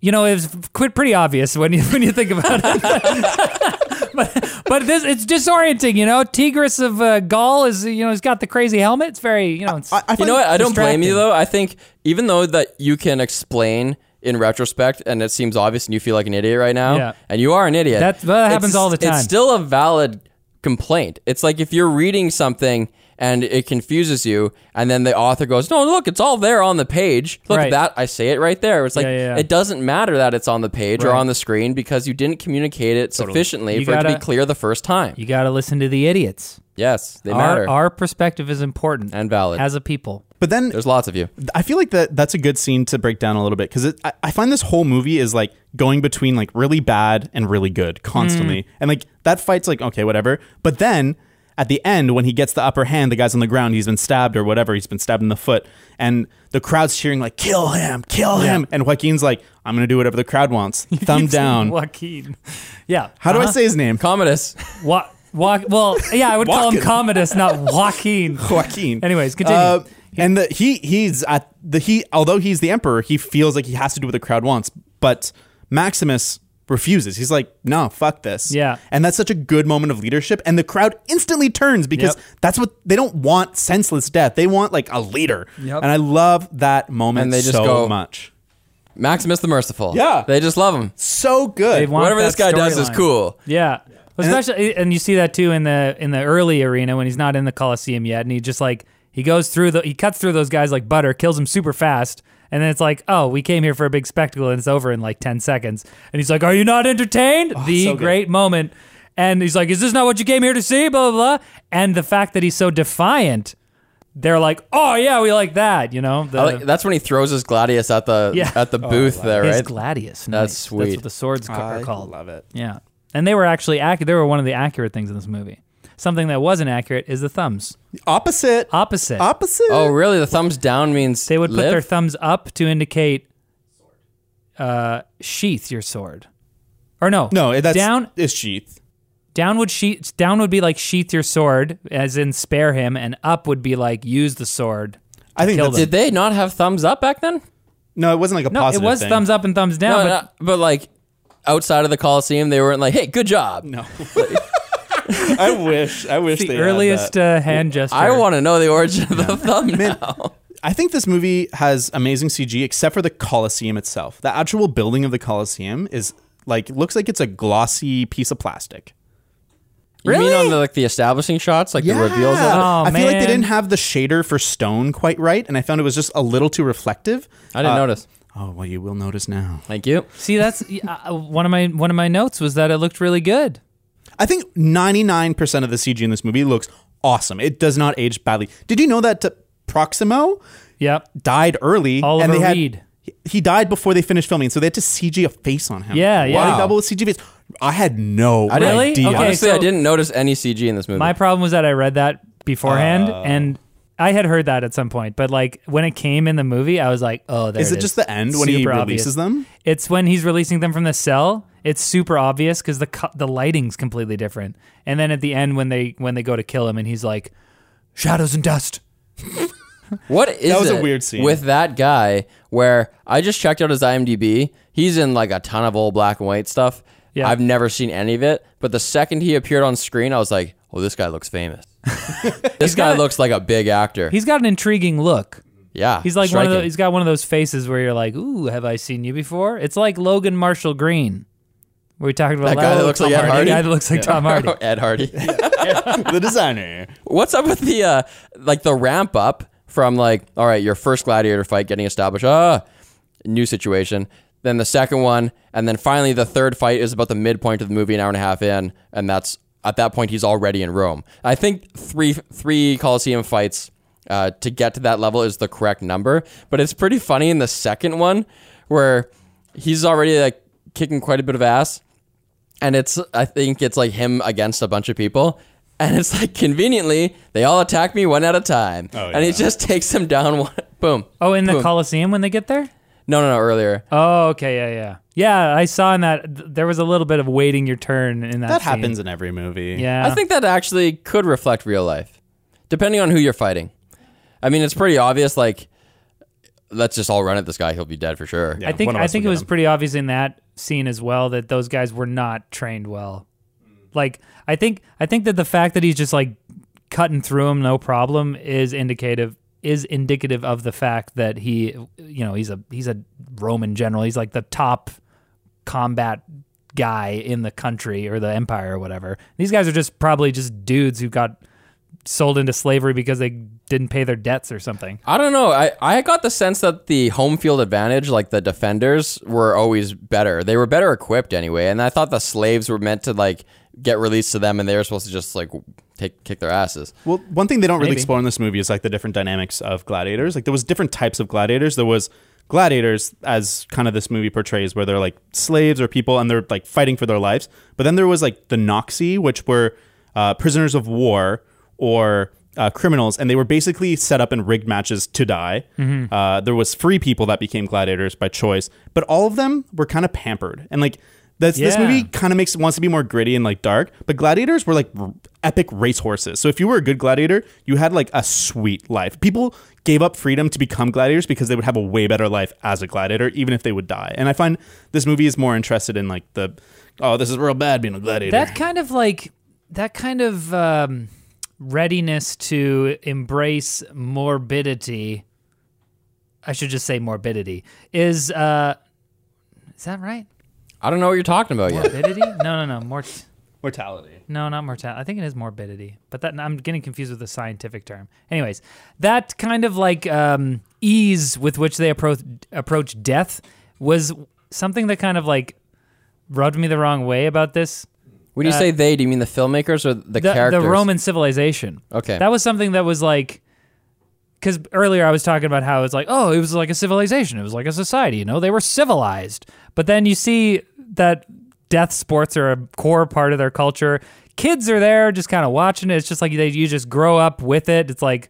You know, it was quite pretty obvious when you when you think about it. but but this it's disorienting. You know, Tigris of uh, Gaul is you know he's got the crazy helmet. It's very you know. It's, I, I You know what? I don't blame you though. I think even though that you can explain in retrospect and it seems obvious and you feel like an idiot right now, Yeah. and you are an idiot. That- that happens it's- all the time. It's still a valid complaint. It's like if you're reading something and it confuses you, and then the author goes, "No, look, it's all there on the page. Look Right. at that. I say it right there." It's like Yeah, yeah, yeah. it doesn't matter that it's on the page or on the screen because you didn't communicate it sufficiently You for it to gotta- be clear the first time. you got to listen to the idiots. yes, they matter Our our perspective is important and valid. as a people. but then There's lots of you. I feel like that that's a good scene to break down a little bit because I, I find this whole movie is like going between like really bad and really good constantly, Mm. and like that fight's like okay whatever, but then at the end when he gets the upper hand, the guy's on the ground, he's been stabbed or whatever, he's been stabbed in the foot, and the crowd's cheering like kill him, kill him, and Joaquin's like I'm gonna do whatever the crowd wants, thumb down. Joaquin. Yeah. How do I Uh-huh. say his name? Commodus. Wa- wa- well, yeah, I would call him Commodus, not Joaquin. Joaquin. Anyways, continue. Uh, and the, he he's at the he although he's the emperor, he feels like he has to do what the crowd wants. But Maximus refuses. He's like, no, fuck this. Yeah. And that's such a good moment of leadership. And the crowd instantly turns because Yep. that's what they don't want senseless death. They want like a leader. Yep. And I love that moment And they just so go- much. Maximus the Merciful. Yeah. They just love him. So good. They want Whatever this guy does is cool. Yeah. Especially and you see that too in the in the early arena when he's not in the Coliseum yet and he just like he goes through the he cuts through those guys like butter, kills them super fast, and then it's like, "Oh, we came here for a big spectacle and it's over in like 10 seconds." And he's like, "Are you not entertained?" Oh, the so great moment. And he's like, "Is this not what you came here to see?" blah blah blah. And the fact that he's so defiant, they're like, "Oh, yeah, we like that," you know? The, like- that's when he throws his gladius at the Yeah. at the oh, booth there, his right? gladius. That's sweet. That's what the swords I are called. love it. Yeah. And they were actually accurate. They were one of the accurate things in this movie. Something that wasn't accurate is the thumbs. Opposite. Opposite. Opposite. oh, really? The thumbs down means they would put live? their thumbs up to indicate uh, sheath your sword. Or no. no, that's down is sheath. down would sheath down would be like sheath your sword as in spare him and up would be like use the sword. I think kill that's, them. Did they not have thumbs up back then? no, it wasn't like a No, it positive. was thing. thumbs up and thumbs down. No, but no, but like outside of the Coliseum, they weren't like, "Hey, good job." No. I wish. I wish the they had earliest that. uh, hand gesture. I want to know the origin of the thumb now. I think this movie has amazing CG, except for the Colosseum itself. The actual building of the Colosseum is like looks like it's a glossy piece of plastic. You mean Really? on the like the establishing shots, like the reveals? Of it? Oh, I feel like they didn't have the shader for stone quite right, and I found it was just a little too reflective. I didn't Uh, notice. Oh well, you will notice now. Thank you. See, that's uh, one of my one of my notes was that it looked really good. I think ninety nine percent of the CG in this movie looks awesome. It does not age badly. Did you know that uh, Proximo Yep. died early? Oliver and they had, Reed. He, he died before they finished filming, so they had to CG a face on him. Yeah, yeah. Body Wow. double with CG face. I had no I didn't- Really? idea. Okay. Honestly, I didn't notice any CG in this movie. My problem was that I read that beforehand Uh. and I had heard that at some point, but like when it came in the movie, I was like, "Oh, there Is it just the end when he releases obvious. them? It's when he's releasing them from the cell. It's super obvious because the co- the lighting's completely different. And then at the end, when they when they go to kill him, and he's like, "Shadows and dust." What is That was a it weird scene. with that guy where I just checked out his IMDb. He's in like a ton of old black and white stuff. Yeah. I've never seen any of it, but the second he appeared on screen, I was like, "Oh, this guy looks famous. this guy got- looks like a big actor." He's got an intriguing look. yeah, He's like one of striking. the, he's got one of those faces where you're like, "Ooh, have I seen you before?" It's like Logan Marshall Green. We talked about That guy that looks like Ed Hardy? guy that looks like Tom Hardy. Ed Hardy. the designer. What's up with the uh like the ramp up from like all right, your first gladiator fight getting established. Ah, new situation. Then the second one, and then finally the third fight is about the midpoint of the movie, an hour and a half in, and that's at that point he's already in Rome. I think three three Colosseum fights uh, to get to that level is the correct number, but it's pretty funny in the second one where he's already like kicking quite a bit of ass, and it's I think it's like him against a bunch of people. And it's like conveniently, they all attack me one at a time. Oh, and he just takes them down one boom. Oh, in the Boom. Coliseum when they get there? No, no, no, earlier. Oh, okay, yeah, yeah, yeah. I saw in that th- there was a little bit of waiting your turn in that. That scene. happens in every movie. Yeah, I think that actually could reflect real life, depending on who you're fighting. I mean, it's pretty obvious. Like, let's just all run at this guy; he'll be dead for sure. Yeah. I think I think it was him. pretty obvious in that scene as well that those guys were not trained well. Like I think I think that the fact that he's just like cutting through him no problem is indicative is indicative of the fact that he you know he's a he's a Roman general. He's like the top combat guy in the country or the empire or whatever. These guys are just probably just dudes who got sold into slavery because they didn't pay their debts or something. I don't know. I, I got the sense that the home field advantage, like the defenders, were always better. They were better equipped anyway, and I thought the slaves were meant to like get released to them, and they were supposed to just like take kick their asses. Well, one thing they don't really Maybe. explore in this movie is like the different dynamics of gladiators. Like there was different types of gladiators. There was gladiators as kind of this movie portrays where they're like slaves or people and they're like fighting for their lives. But then there was like the Noxi, which were uh, prisoners of war or uh, criminals, and they were basically set up in rigged matches to die. Uh, there was free people that became gladiators by choice, but all of them were kind of pampered and like. This, this movie kind of makes wants to be more gritty and like dark, but gladiators were like r- epic racehorses. So if you were a good gladiator, you had like a sweet life. People gave up freedom to become gladiators because they would have a way better life as a gladiator, even if they would die. And I find this movie is more interested in like the oh, this is real bad being a gladiator. that kind of like that kind of um, readiness to embrace morbidity i should just say morbidity is uh is that right I don't know what you're talking about yet. morbidity no no no mort mortality. no not mortality i think it is morbidity but that i'm getting confused with the scientific term anyways that kind of like um ease with which they approach approach death was something that kind of like rubbed me the wrong way about this When you Uh, say they, do you mean the filmmakers or the, the, characters? the Roman civilization. Okay. That was something that was like, because earlier I was talking about how it's like, oh, it was like a civilization. It was like a society, you know, they were civilized. But then you see that death sports are a core part of their culture. Kids are there just kind of watching it. It's just like they, you just grow up with it. It's like,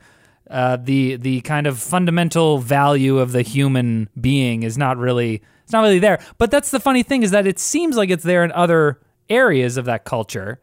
uh, the the kind of fundamental value of the human being is not really it's not really there. But that's the funny thing is that it seems like it's there in other areas of that culture.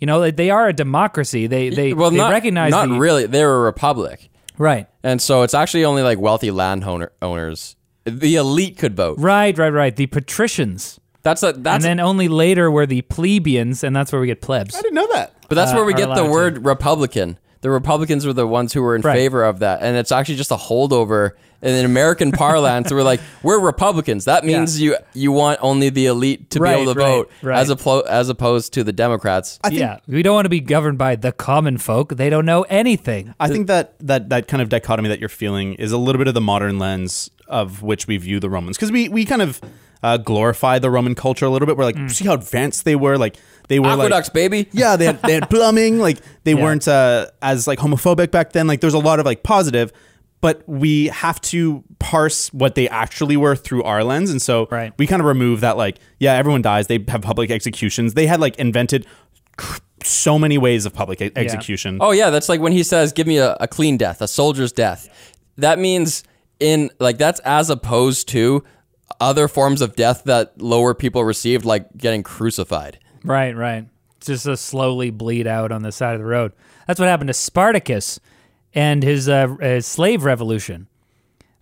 You know, they- they are a democracy. They they, well, they not, recognize not the, really. They're a republic. Right. and so it's actually only like wealthy landowner owners. The elite could vote. Right, right, right. The patricians. That's a and that's then only later were the plebeians, and that's where we get plebs. I didn't know that. but that's uh, where we get the allowed to. word Republican. The Republicans were the ones who were in Right. favor of that, and it's actually just a holdover. And in American parlance, we're like, we're Republicans. That means you you want only the elite to Right, be able to right, vote, right. as oppo- as opposed to the Democrats. I think yeah, we don't want to be governed by the common folk. They don't know anything. I think that that that kind of dichotomy that you're feeling is a little bit of the modern lens of which we view the Romans because we we kind of uh, glorify the Roman culture a little bit. We're like, see how advanced they were, like they were Aqueducts, like. baby. Yeah, they had, they had plumbing. Like they Yeah. weren't uh, as like homophobic back then. Like there's a lot of like positive, but we have to parse what they actually were through our lens, and so Right. we kind of remove that. Like, yeah, everyone dies. They have public executions. They had like invented so many ways of public e- execution. Oh yeah, that's like when he says, "Give me a, a clean death, a soldier's death." That means in like that's as opposed to other forms of death that lower people received, like getting crucified. Right, right. Just a slowly bleed out on the side of the road. That's what happened to Spartacus and his, uh, his slave revolution.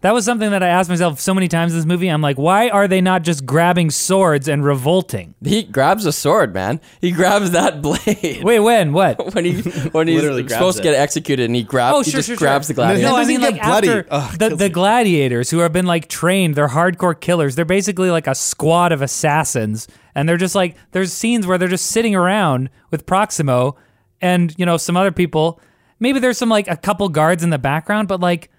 That was something that I asked myself so many times in this movie. I'm like, why are they not just grabbing swords and revolting? He grabs a sword, man. He grabs that blade Wait, when? What? when he when he's Literally grabs supposed to get executed, and he grabs. Oh, he sure, just sure, grabs sure. the gladiator. No, I mean like bloody. after Ugh, the, the gladiators who have been like trained, they're hardcore killers. They're basically like a squad of assassins, and they're just like there's scenes where they're just sitting around with Proximo and you know some other people. Maybe there's some like a couple guards in the background, but like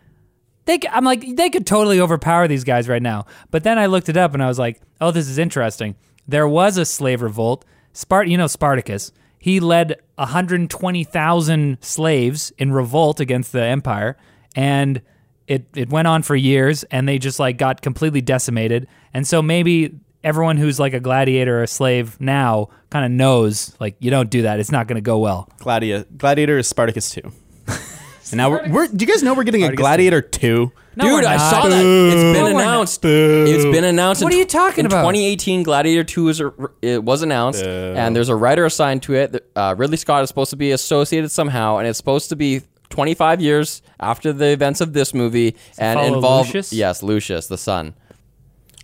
they, I'm like they could totally overpower these guys right now. But then I looked it up and I was like, oh, this is interesting. There was a slave revolt. Spart, you know Spartacus. He led 120,000 slaves in revolt against the empire, and it it went on for years, and they just like got completely decimated. And so maybe everyone who's like a gladiator or a slave now kind of knows like you don't do that. It's not going to go well. Gladia- Gladiator is Spartacus 2. and now we're, we're, do you guys know we're getting a Gladiator 2? No, Dude, we're I not. saw that. It's been No, we're not. announced. It's been announced. What in are you tw- talking in about? 2018, Gladiator 2 is it was announced, and there's a writer assigned to it. Uh, Ridley Scott is supposed to be associated somehow, and it's supposed to be 25 years after the events of this movie, and follow involve Lucius? yes, Lucius, the son.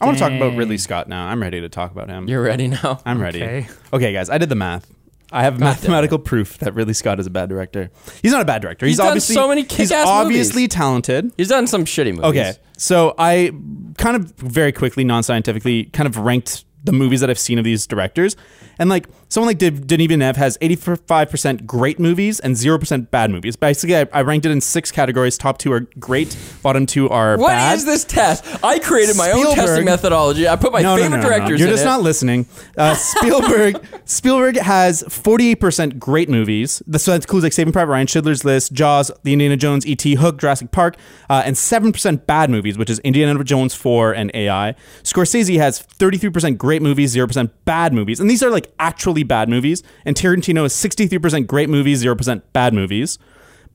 I want to talk about Ridley Scott now. I'm ready to talk about him. You're ready now. I'm ready. Okay. Okay, guys, I did the math. I have mathematical proof that Ridley Scott is a bad director. He's not a bad director. He's, He's done obviously so many He's kick-ass obviously talented. He's done some shitty movies. Okay, so I kind of very quickly, non-scientifically, kind of ranked the movies that I've seen of these directors, and like someone like Denis Villeneuve has 85% great movies and 0% bad movies. Basically, I, I ranked it in six categories. Top two are great, bottom two are What bad. is this test? I created my own testing methodology. I put my no, favorite no, no, no. directors You're just it. not listening. Uh, Spielberg Spielberg has 48% great movies. This- So that includes like Saving Private Ryan, Schindler's List, Jaws, The Indiana Jones, E.T., Hook, Jurassic Park, uh, and 7% bad movies, which is Indiana Jones 4 and AI. Scorsese has 33% great movies, 0% bad movies. And these are like actually bad movies. And Tarantino is 63% great movies, 0% bad movies.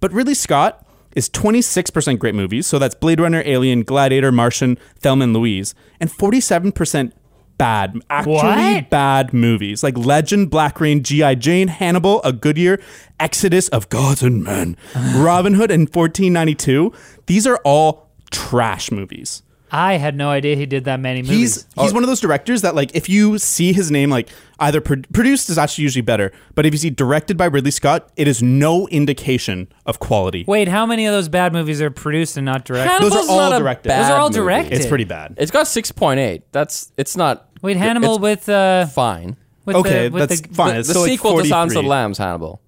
But Ridley Scott is 26% great movies. So that's Blade Runner, Alien, Gladiator, Martian, Thelma and Louise. And 47% bad, actually What? bad movies. Like Legend, Black Rain, G.I. Jane, Hannibal, A Good Year, Exodus of Gods and Men, Robin Hood, and 1492. These are all trash movies. I had no idea he did that many movies. He's he's one of those directors that like if you see his name like either pro- produced is actually usually better, but if you see directed by Ridley Scott, it is no indication of quality. Wait, how many of those bad movies are produced and not directed? Hannibal's Those are all not directed. Those are all movie. directed. It's pretty bad. It's got 6.8. That's it's not Wait, Hannibal it's with uh fine. with Okay, the, with that's the, fine. The, it's the still like sequel to Silence of the Lambs, Hannibal.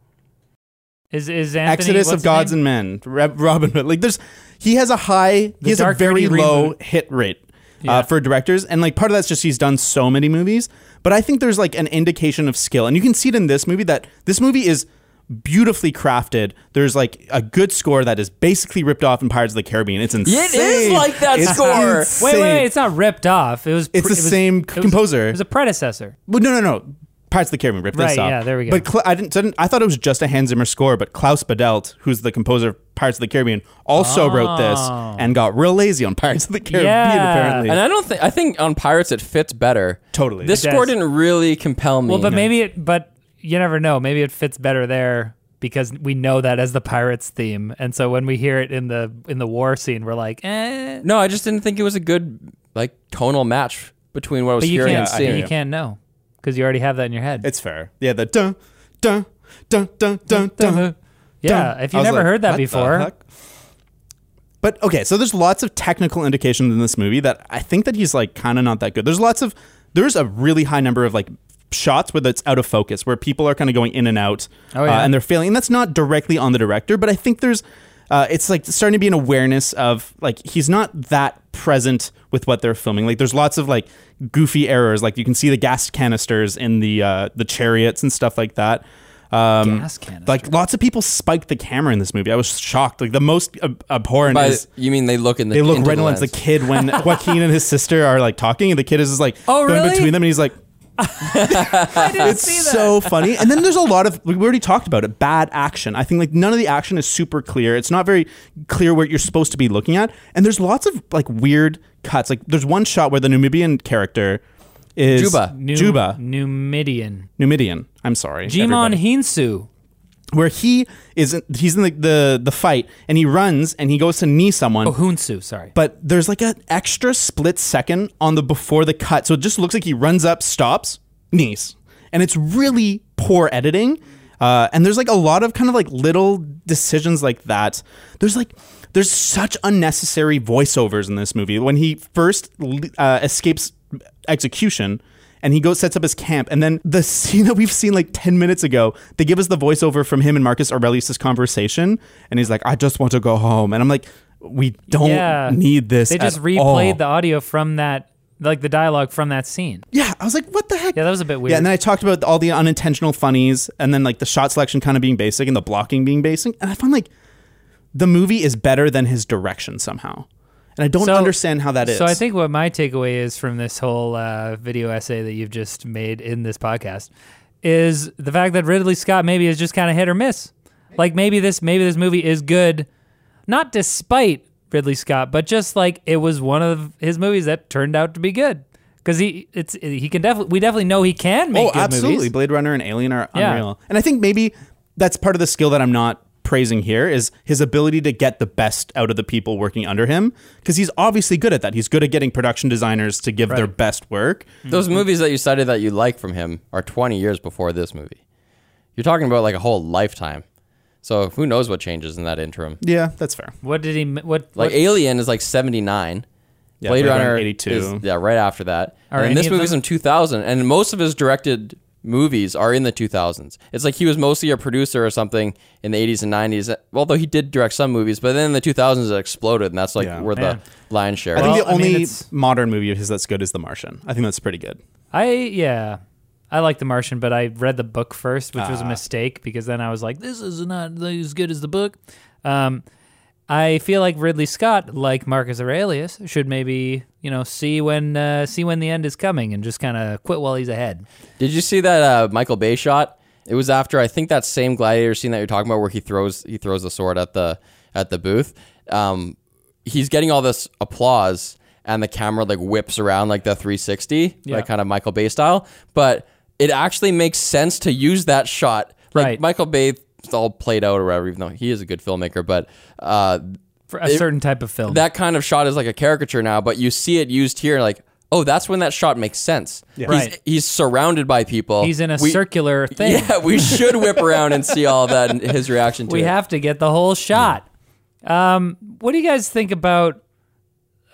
Is is Anthony, Exodus what's of his Gods name? and Men, Re- Robin Hood. Like there's, he has a high, he has a Dark very Gritty low reboot. hit rate Yeah. uh, for directors, and like part of that's just he's done so many movies. But I think there's like an indication of skill, and you can see it in this movie that this movie is beautifully crafted. There's like a good score that is basically ripped off in Pirates of the Caribbean. It's insane. It is like that It's score. Wait, insane. wait, wait! It's not ripped off. It was. It's the it was- same it was- composer. It was a predecessor. Well, no, no, no. Pirates of the Caribbean ripped this Right, off. yeah, there we go. But Cla- I didn't, I didn't. I thought it was just a Hans Zimmer score, but Klaus Badelt, who's the composer of Pirates of the Caribbean, also wrote this Oh. and got real lazy on Pirates of the Caribbean. Yeah. Apparently, And I don't think I think on Pirates it fits better. Totally. This It score does. didn't really compel me. Well, but maybe it. But you never know. Maybe it fits better there because we know that as the pirates theme, and so when we hear it in the in the war scene, we're like, eh. No, I just didn't think it was a good like tonal match between what I was But you hearing can't and seeing. you can't know because you already have that in your head. It's fair. Yeah, the dun dun dun dun dun dun. yeah, dun. if you've was never like, heard that before? But okay, so there's lots of technical indications in this movie that I think that he's like kind of not that good. There's lots of there's a really high number of like shots where it's out of focus, where people are kind of going in and out, Oh, yeah. uh, and they're failing. And that's not directly on the director, but I think there's uh, it's like starting to be an awareness of like he's not that present with what they're filming. Like there's lots of like goofy errors, like you can see the gas canisters in the uh, the chariots and stuff like that. Um, Gas canister. Like lots of people spiked the camera in this movie. I was shocked. Like the most ab- abhorrent By, is you mean they look in the they look right the at the kid when Joaquin and his sister are like talking, and the kid is just like Oh, going really? between them, and he's like, I didn't it's so funny. And then there's a lot of we already talked about it. Bad action. I think like none of the action is super clear. It's not very clear what you're supposed to be looking at. And there's lots of like weird cuts. Like there's one shot where the Numidian character is Juba. New, Juba. Numidian. Numidian. I'm sorry. Djimon everybody. Hounsou. Where he is he's in the, the the fight and he runs and he goes to knee someone. Oh, Hounsou, sorry. but there's like an extra split second on the before the cut. So it just looks like he runs up, stops, knees. And it's really poor editing. Uh, and there's like a lot of kind of like little decisions like that. There's like, there's such unnecessary voiceovers in this movie. When he first uh, escapes execution and he goes, sets up his camp. And then the scene that we've seen like 10 minutes ago, they give us the voiceover from him and Marcus Aurelius' conversation. And he's like, I just want to go home. And I'm like, we don't yeah. need this. They just replayed all. the audio from that, like the dialogue from that scene. Yeah, I was like, what the heck? Yeah, that was a bit weird. Yeah, and then I talked about all the unintentional funnies, and then like the shot selection kind of being basic and the blocking being basic, and I found like the movie is better than his direction somehow, and I don't So- understand how that is. So I think what my takeaway is from this whole uh, video essay that you've just made in this podcast is the fact that Ridley Scott maybe is just kind of hit or miss. Like maybe this maybe this movie is good, not despite Ridley Scott, but just like it was one of his movies that turned out to be good. Because he it's he can definitely we definitely know he can make oh, absolutely, movies. Blade Runner and Alien are Yeah. unreal, and I think maybe that's part of the skill that I'm not praising here is his ability to get the best out of the people working under him because he's obviously good at that. He's good at getting production designers to give their best work. Mm-hmm. Those movies that you cited that you like from him are 20 years before this movie. You're talking about like a whole lifetime. So who knows what changes in that interim? Yeah, that's fair. What did he what Like what, Alien is like 79. Yeah, Blade Blade Runner Runner 82. is yeah, right after that. Are and this of movie's them- in 2000 and most of his directed movies are in the 2000s. It's like he was mostly a producer or something in the 80s and 90s. Although he did direct some movies, but then in the 2000s it exploded and that's like Yeah. where Man. the lion's share. I think Well, the I mean, only modern movie of his that's good is The Martian. I think that's pretty good. I yeah. I like The Martian, but I read the book first, which was a Ah. mistake because then I was like, "This is not as good as the book." Um, I feel like Ridley Scott, like Marcus Aurelius, should maybe you know see when uh, see when the end is coming and just kind of quit while he's ahead. Did you see that uh, Michael Bay shot? It was after I think that same gladiator scene that you're talking about, where he throws he throws the sword at the at the booth. Um, he's getting all this applause, and the camera like whips around like the 360, Yeah. like kind of Michael Bay style. But it actually makes sense to use that shot. Like Right. Michael Bay, it's all played out or whatever. Even though he is a good filmmaker, but uh, For a It- certain type of film. that kind of shot is like a caricature now, but you see it used here, like, oh, that's when that shot makes sense. He's, Right. he's surrounded by people. he's in a We- circular thing. Yeah, we should whip around and see all of that and his reaction to we it. We have to get the whole shot. Um, what do you guys think about?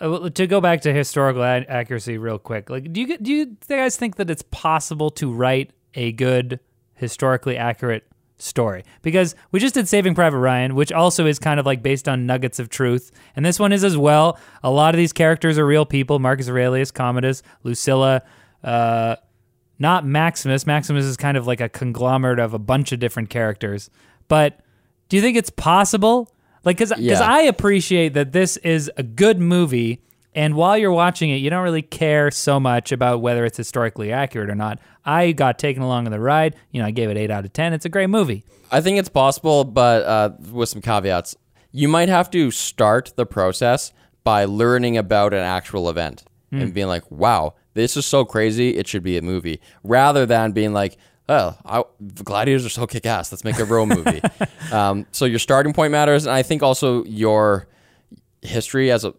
Uh, to go back to historical a- accuracy real quick, like do you do you guys think that it's possible to write a good historically accurate story? Because we just did Saving Private Ryan, which also is kind of like based on nuggets of truth, and this one is as well. A lot of these characters are real people: Marcus Aurelius, Commodus, Lucilla. Uh, not Maximus. Maximus is kind of like a conglomerate of a bunch of different characters. But do you think it's possible? Like, because Yeah. I appreciate that this is a good movie, and while you're watching it, you don't really care so much about whether it's historically accurate or not. I got taken along on the ride. You know, I gave it eight out of ten. It's a great movie. I think it's possible, but uh, with some caveats. You might have to start the process by learning about an actual event Hmm. and being like, wow, this is so crazy, it should be a movie, rather than being like, oh, I, gladiators are so kick ass. Let's make a Rome movie. um, so your starting point matters, and I think also your history as a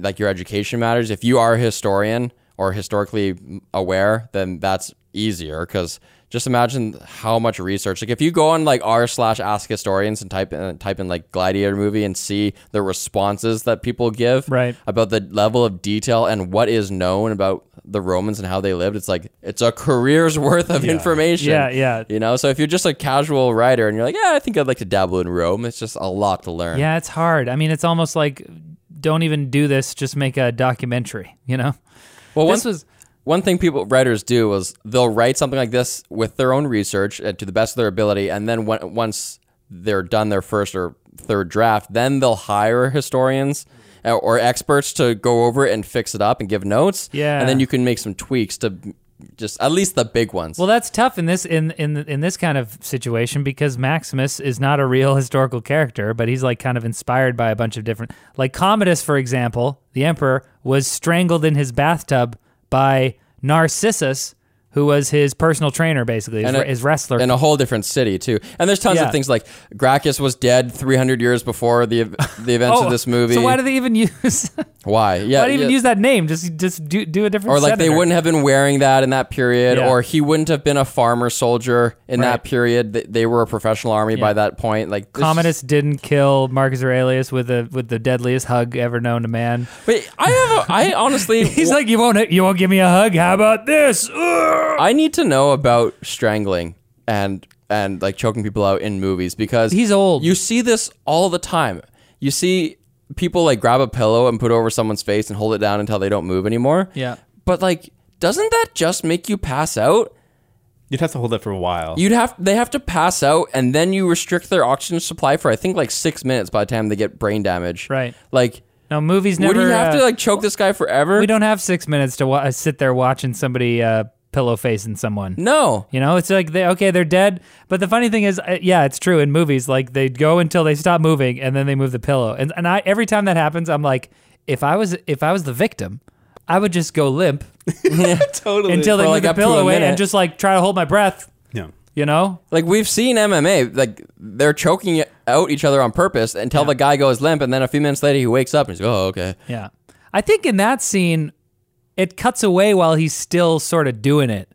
like your education matters. If you are a historian or historically aware, then that's easier because just imagine how much research. Like if you go on like r slash ask historians and type in, type in like gladiator movie and see the responses that people give Right. about the level of detail and what is known about the Romans and how they lived, it's like it's a career's worth of information. Yeah, yeah. You know, so if you're just a casual writer and you're like, yeah, I think I'd like to dabble in Rome, it's just a lot to learn. Yeah, it's hard. I mean, it's almost like don't even do this. Just make a documentary. You know. Well, This one, was one thing people writers do is they'll write something like this with their own research uh, to the best of their ability, and then when, once they're done their first or third draft, then they'll hire historians uh, or experts to go over it and fix it up and give notes. Yeah. and then you can make some tweaks to just at least the big ones. Well, that's tough in this in in in this kind of situation because Maximus is not a real historical character, but he's like kind of inspired by a bunch of different like Commodus, for example, the emperor was strangled in his bathtub by Narcissus, who was his personal trainer, basically his, a- his wrestler. in a whole different city too. And there's tons Yeah. of things like Gracchus was dead 300 years before the the events oh, of this movie. Oh, So why do they even use? Why? Yeah, why do they even yeah. use that name? Just just do do a different. or like they wouldn't have been wearing that in that period, Yeah. or he wouldn't have been a farmer soldier in Right. that period. They, they were a professional army by that point. Like Commodus didn't kill Marcus Aurelius with the with the deadliest hug ever known to man. Wait, I have. A, I honestly, He's like, you won't you won't give me a hug. How about this? Ugh." I need to know about strangling and and like choking people out in movies because He's old. You see this all the time. You see people like grab a pillow and put it over someone's face and hold it down until they don't move anymore. Yeah. But like, doesn't that just make you pass out? You'd have to hold it for a while. You'd have they have to pass out and then you restrict their oxygen supply for I think like six minutes by the time they get brain damage. Right. Like, No, movies never. would you have uh, to like choke this guy forever? We don't have six minutes to wa- sit there watching somebody uh, pillow facing someone. No. You know, it's like they okay, they're dead. But the funny thing is, uh, yeah, it's true in movies. Like they go until they stop moving, and then they move the pillow. And and I every time that happens, I'm like, if I was if I was the victim, I would just go limp totally. until they For, move like, the up to pillow a away minute. and just like try to hold my breath. yeah. You know, Like we've seen MMA, like they're choking out each other on purpose until the guy goes limp, and then a few minutes later he wakes up and he's like, "Oh, okay." Yeah. I think in that scene, it cuts away while he's still sort of doing it.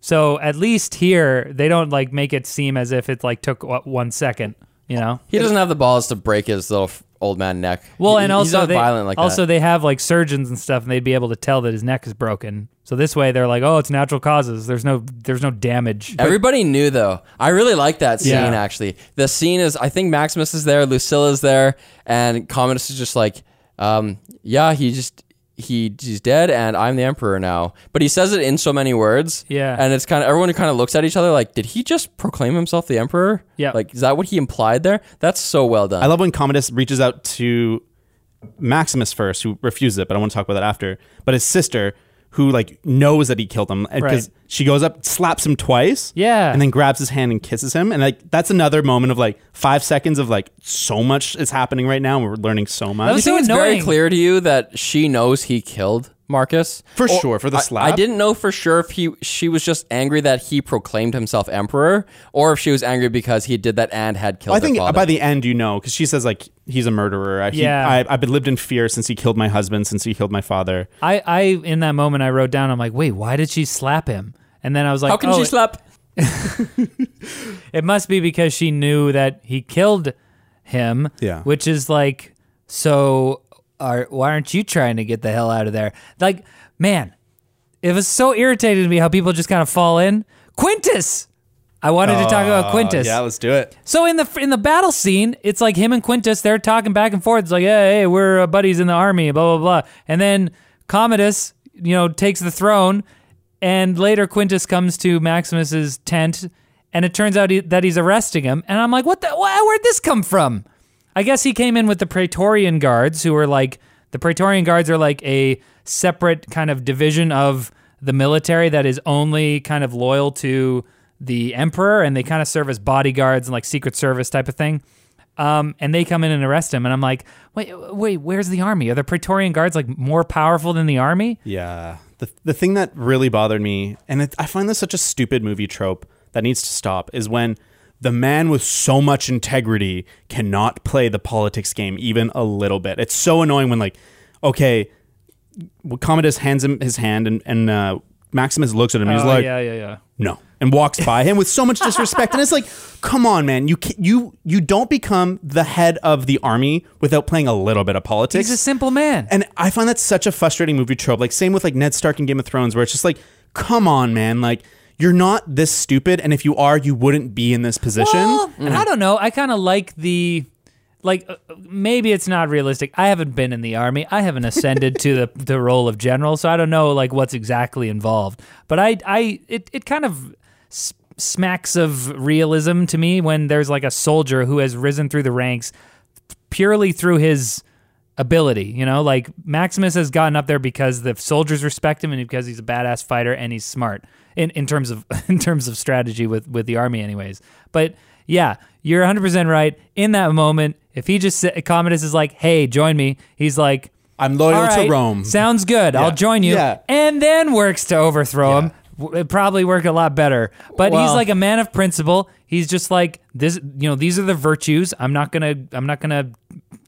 So at least here, they don't like make it seem as if it like took what, one second, you know? He doesn't have the balls to break his little f- old man neck. Well, and also they violent like also that. they have like surgeons and stuff, and they'd be able to tell that his neck is broken. So this way, they're like, oh, it's natural causes. There's no there's no damage. Everybody knew though. I really like that scene Yeah. actually. The scene is I think Maximus is there, Lucilla's there, and Commodus is just like, um, yeah, he just he he's dead and I'm the emperor now. But he says it in so many words. Yeah. And it's kind of everyone kind of looks at each other like, did he just proclaim himself the emperor? Yeah. Like is that what he implied there? That's so well done. I love when Commodus reaches out to Maximus first, who refuses it, but I want to talk about that after. But his sister, who like knows that he killed him, because Right. she goes up, slaps him twice, Yeah. and then grabs his hand and kisses him, and like that's another moment of like five seconds of like so much is happening right now, and we're learning so much. That was so think it's very annoying. clear to you that she knows he killed Marcus? For Or- sure, for the slap. I, didn't know for sure if he she was just angry that he proclaimed himself emperor, or if she was angry because he did that and had killed. I think father. by the end, you know, because she says like he's a murderer. I, he, Yeah. I, I've been lived in fear since he killed my husband, since he killed my father. I I in that moment I wrote down. I'm like, wait, why did she slap him? And then I was like, how can oh, she slap? It must be because she knew that he killed him. Yeah. Which is like, so are, why aren't you trying to get the hell out of there? Like, man, it was so irritating to me how people just kind of fall in. Quintus! I wanted to talk about Quintus. Yeah, let's do it. So in the in the battle scene, it's like him and Quintus. They're talking back and forth. It's like, hey, hey, we're uh, buddies in the army, blah blah blah. And then Commodus, you know, takes the throne, and later Quintus comes to Maximus's tent, and it turns out he, that he's arresting him. And I'm like, what the? Wh- where'd this come from? I guess he came in with the Praetorian Guards, who are like the Praetorian Guards are like a separate kind of division of the military that is only kind of loyal to the emperor, and they kind of serve as bodyguards and like secret service type of thing. Um, and they come in and arrest him, and I'm like, wait, wait, where's the army? Are the Praetorian Guards like more powerful than the army? Yeah. The, the thing that really bothered me, and it, I find this such a stupid movie trope, that needs to stop is when the man with so much integrity cannot play the politics game even a little bit. It's so annoying when like, okay, Commodus hands him his hand and and uh, Maximus looks at him. and he's Oh, like, yeah, yeah, yeah. no, and walks by him with so much disrespect. and it's like, come on, man, you you you don't become the head of the army without playing a little bit of politics. He's a simple man. And I find that such a frustrating movie trope. Like same with like Ned Stark in Game of Thrones, where it's just like, come on, man, like you're not this stupid, and if you are, you wouldn't be in this position. Well, I don't know. I kind of like the like uh, maybe it's not realistic. I haven't been in the army. I haven't ascended to the the role of general, so I don't know like what's exactly involved. But I I it it kind of smacks of realism to me when there's like a soldier who has risen through the ranks purely through his ability. You know, like Maximus has gotten up there because the soldiers respect him and because he's a badass fighter and he's smart in, in terms of in terms of strategy with with the army, anyways. But yeah, you're 100 percent right. In that moment, if he just Commodus is like, "Hey, join me," he's like. I'm loyal "All right, to Rome. Sounds good. I'll join you. Yeah. And then works to overthrow him. W- It probably work a lot better. But he's like a man of principle. He's just like this. You know, these are the virtues. I'm not gonna. I'm not gonna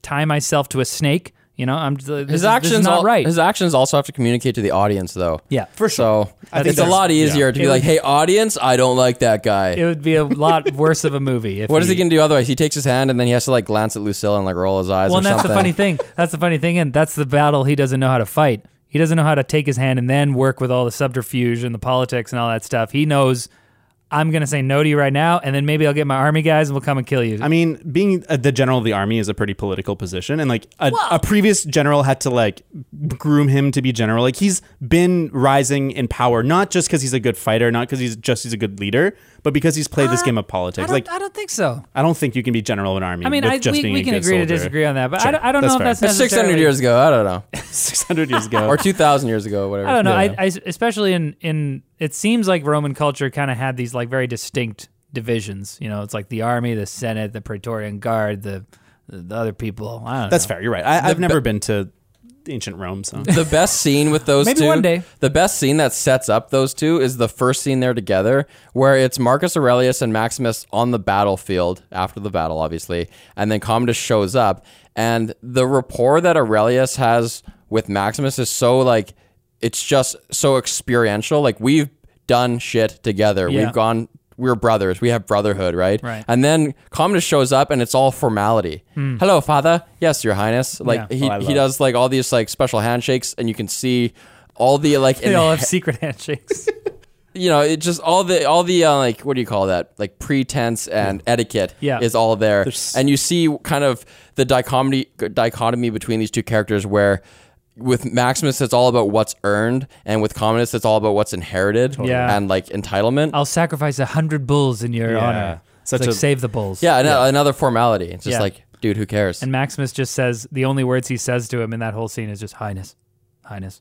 tie myself to a snake. You know, I'm. This His is, this actions, is not al- right. His actions also have to communicate to the audience, though. yeah, For sure. So I think it's a lot easier yeah. to be It like, "Hey, audience, I don't like that guy." it would be a lot worse of a movie. If what is he gonna do otherwise? He takes his hand and then he has to like glance at Lucille and like roll his eyes Well, or and that's something. the funny thing. That's the funny thing, and that's the battle he doesn't know how to fight. He doesn't know how to take his hand and then work with all the subterfuge and the politics and all that stuff. He knows. I'm gonna say no to you right now, and then maybe I'll get my army guys and we'll come and kill you. I mean, being uh, the general of the army is a pretty political position, and like a, a previous general had to like groom him to be general. Like he's been rising in power, not just because he's a good fighter, not because he's just he's a good leader, but because he's played this Uh, game of politics. don't, Like I don't think so. I don't think you can be general of an army. I mean, with I, just we, being we a can good agree to disagree on that, but I, Sure, don't, I don't that's know fair. if that's It's 600 years ago. I don't know, Six hundred years ago, or 2,000 years ago, whatever. I don't know. Yeah. I, I especially in in it seems like Roman culture kind of had these like very distinct divisions. You know, it's like the army, the senate, the Praetorian Guard, the the other people. I don't that's know. fair. You're right. I, I've never been to ancient Rome, so the best scene with those Maybe two one day. the best scene that sets up those two is the first scene they're together where it's marcus aurelius and maximus on the battlefield after the battle obviously and then commodus shows up and the rapport that aurelius has with maximus is so like it's just so experiential like we've done shit together Yeah. we've gone we're brothers we have brotherhood right Right. and then commodus shows up and it's all formality hello father yes your highness like Hmm. Yeah. he, Oh, he does like all these like special handshakes and you can see all the like They all have secret handshakes. you know it just all the all the uh, like what do you call that like pretense and etiquette Yeah. is all there There's- and you see kind of the dichotomy dichotomy between these two characters where with Maximus it's all about what's earned and with Commodus it's all about what's inherited Yeah. and like entitlement I'll sacrifice a hundred bulls in your Yeah. honor. Such it's like a- save the bulls. yeah, an- another formality it's just Yeah. like dude who cares And Maximus just says the only words he says to him in that whole scene is just highness, highness.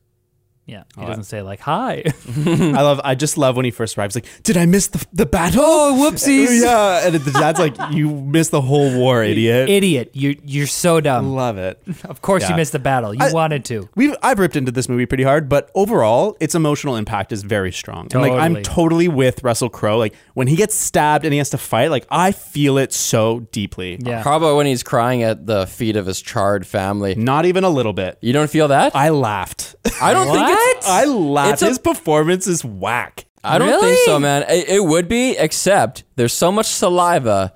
Yeah, he oh, doesn't say like hi. I love. I just love when he first arrives. Like, did I miss the the battle? Oh, whoopsies. yeah, and the dad's like, you missed the whole war, idiot. Idiot, you you're so dumb. Love it. Of course Yeah. you missed the battle. You I- wanted to. We've I've ripped into this movie pretty hard, but overall, its emotional impact is very strong. And like I'm Totally. totally with Russell Crowe. Like when he gets stabbed and he has to fight, like I feel it so deeply. Yeah. how about when he's crying at the feet of his charred family Not even a little bit. you don't feel that I laughed. I don't think it's I laugh. It's a- His performance is whack. I don't Really? think so, man. It, it would be, except there's so much saliva.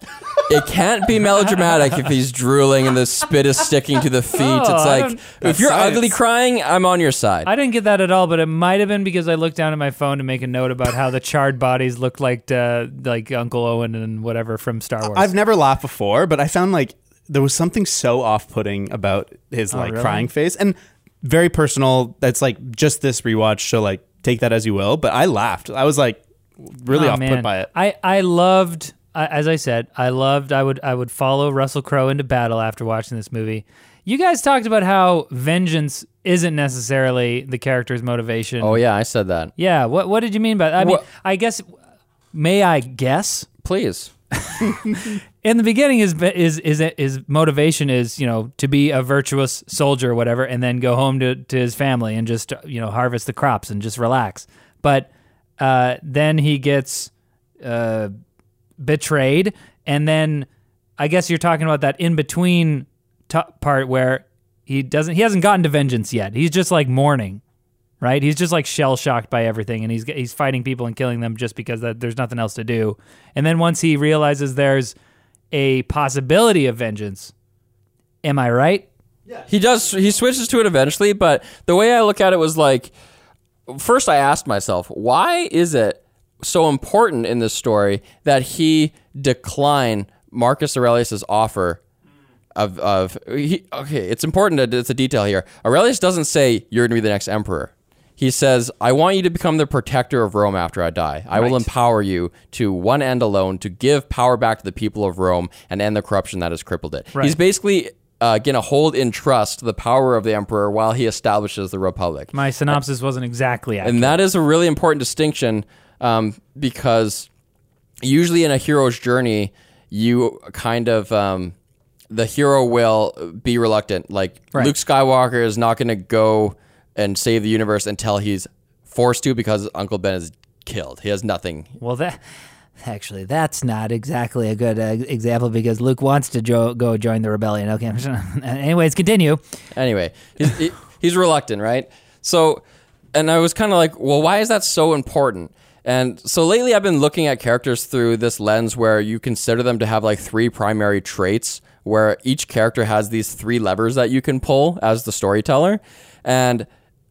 It can't be melodramatic if he's drooling and the spit is sticking to the feet. Oh, it's I like don't- if you're science. ugly crying, I'm on your side. I didn't get that at all, but it might have been because I looked down at my phone to make a note about how the charred bodies looked like uh, like Uncle Owen and whatever from Star Wars. I've never laughed before, but I found like there was something so off-putting about his like Oh, really? crying face and very personal. That's like just this rewatch, so like take that as you will. But I laughed. I was like really Oh, off-put by it. I I loved I- as I said, I loved I would I would follow Russell Crowe into battle after watching this movie. You guys talked about how vengeance isn't necessarily the character's motivation. oh yeah, I said that. Yeah, what what did you mean by that? I mean, What- I guess may I guess? Please. in the beginning his is is his motivation is you know to be a virtuous soldier or whatever and then go home to, to his family and just you know harvest the crops and just relax but uh, then he gets uh, betrayed, and then I guess you're talking about that in between t- part where he doesn't he hasn't gotten to vengeance yet. He's just like mourning, right? He's just like shell shocked by everything, and he's he's fighting people and killing them just because that, there's nothing else to do. And then once he realizes there's a possibility of vengeance, am I right? Yeah. He does. He switches to it eventually, but the way I look at it was like, first I asked myself, why is it so important in this story that he decline Marcus Aurelius's offer of of he, okay? It's important it's a detail here. Aurelius doesn't say you're going to be the next emperor. He says, "I want you to become the protector of Rome after I die. I will empower you to one end alone to give power back to the people of Rome and end the corruption that has crippled it." Right. He's basically uh, going to hold in trust the power of the emperor while he establishes the republic. My synopsis wasn't exactly accurate. And that is a really important distinction um, because usually in a hero's journey, you kind of um, the hero will be reluctant. Like Right. Luke Skywalker is not going to go and save the universe until he's forced to because Uncle Ben is killed. He has nothing. Well, that actually that's not exactly a good uh, example because Luke wants to jo- go join the rebellion. Okay, anyways, continue. Anyway, he's, he, he's reluctant, right? So, and I was kind of like, well, why is that so important? And so lately, I've been looking at characters through this lens where you consider them to have like three primary traits, where each character has these three levers that you can pull as the storyteller. And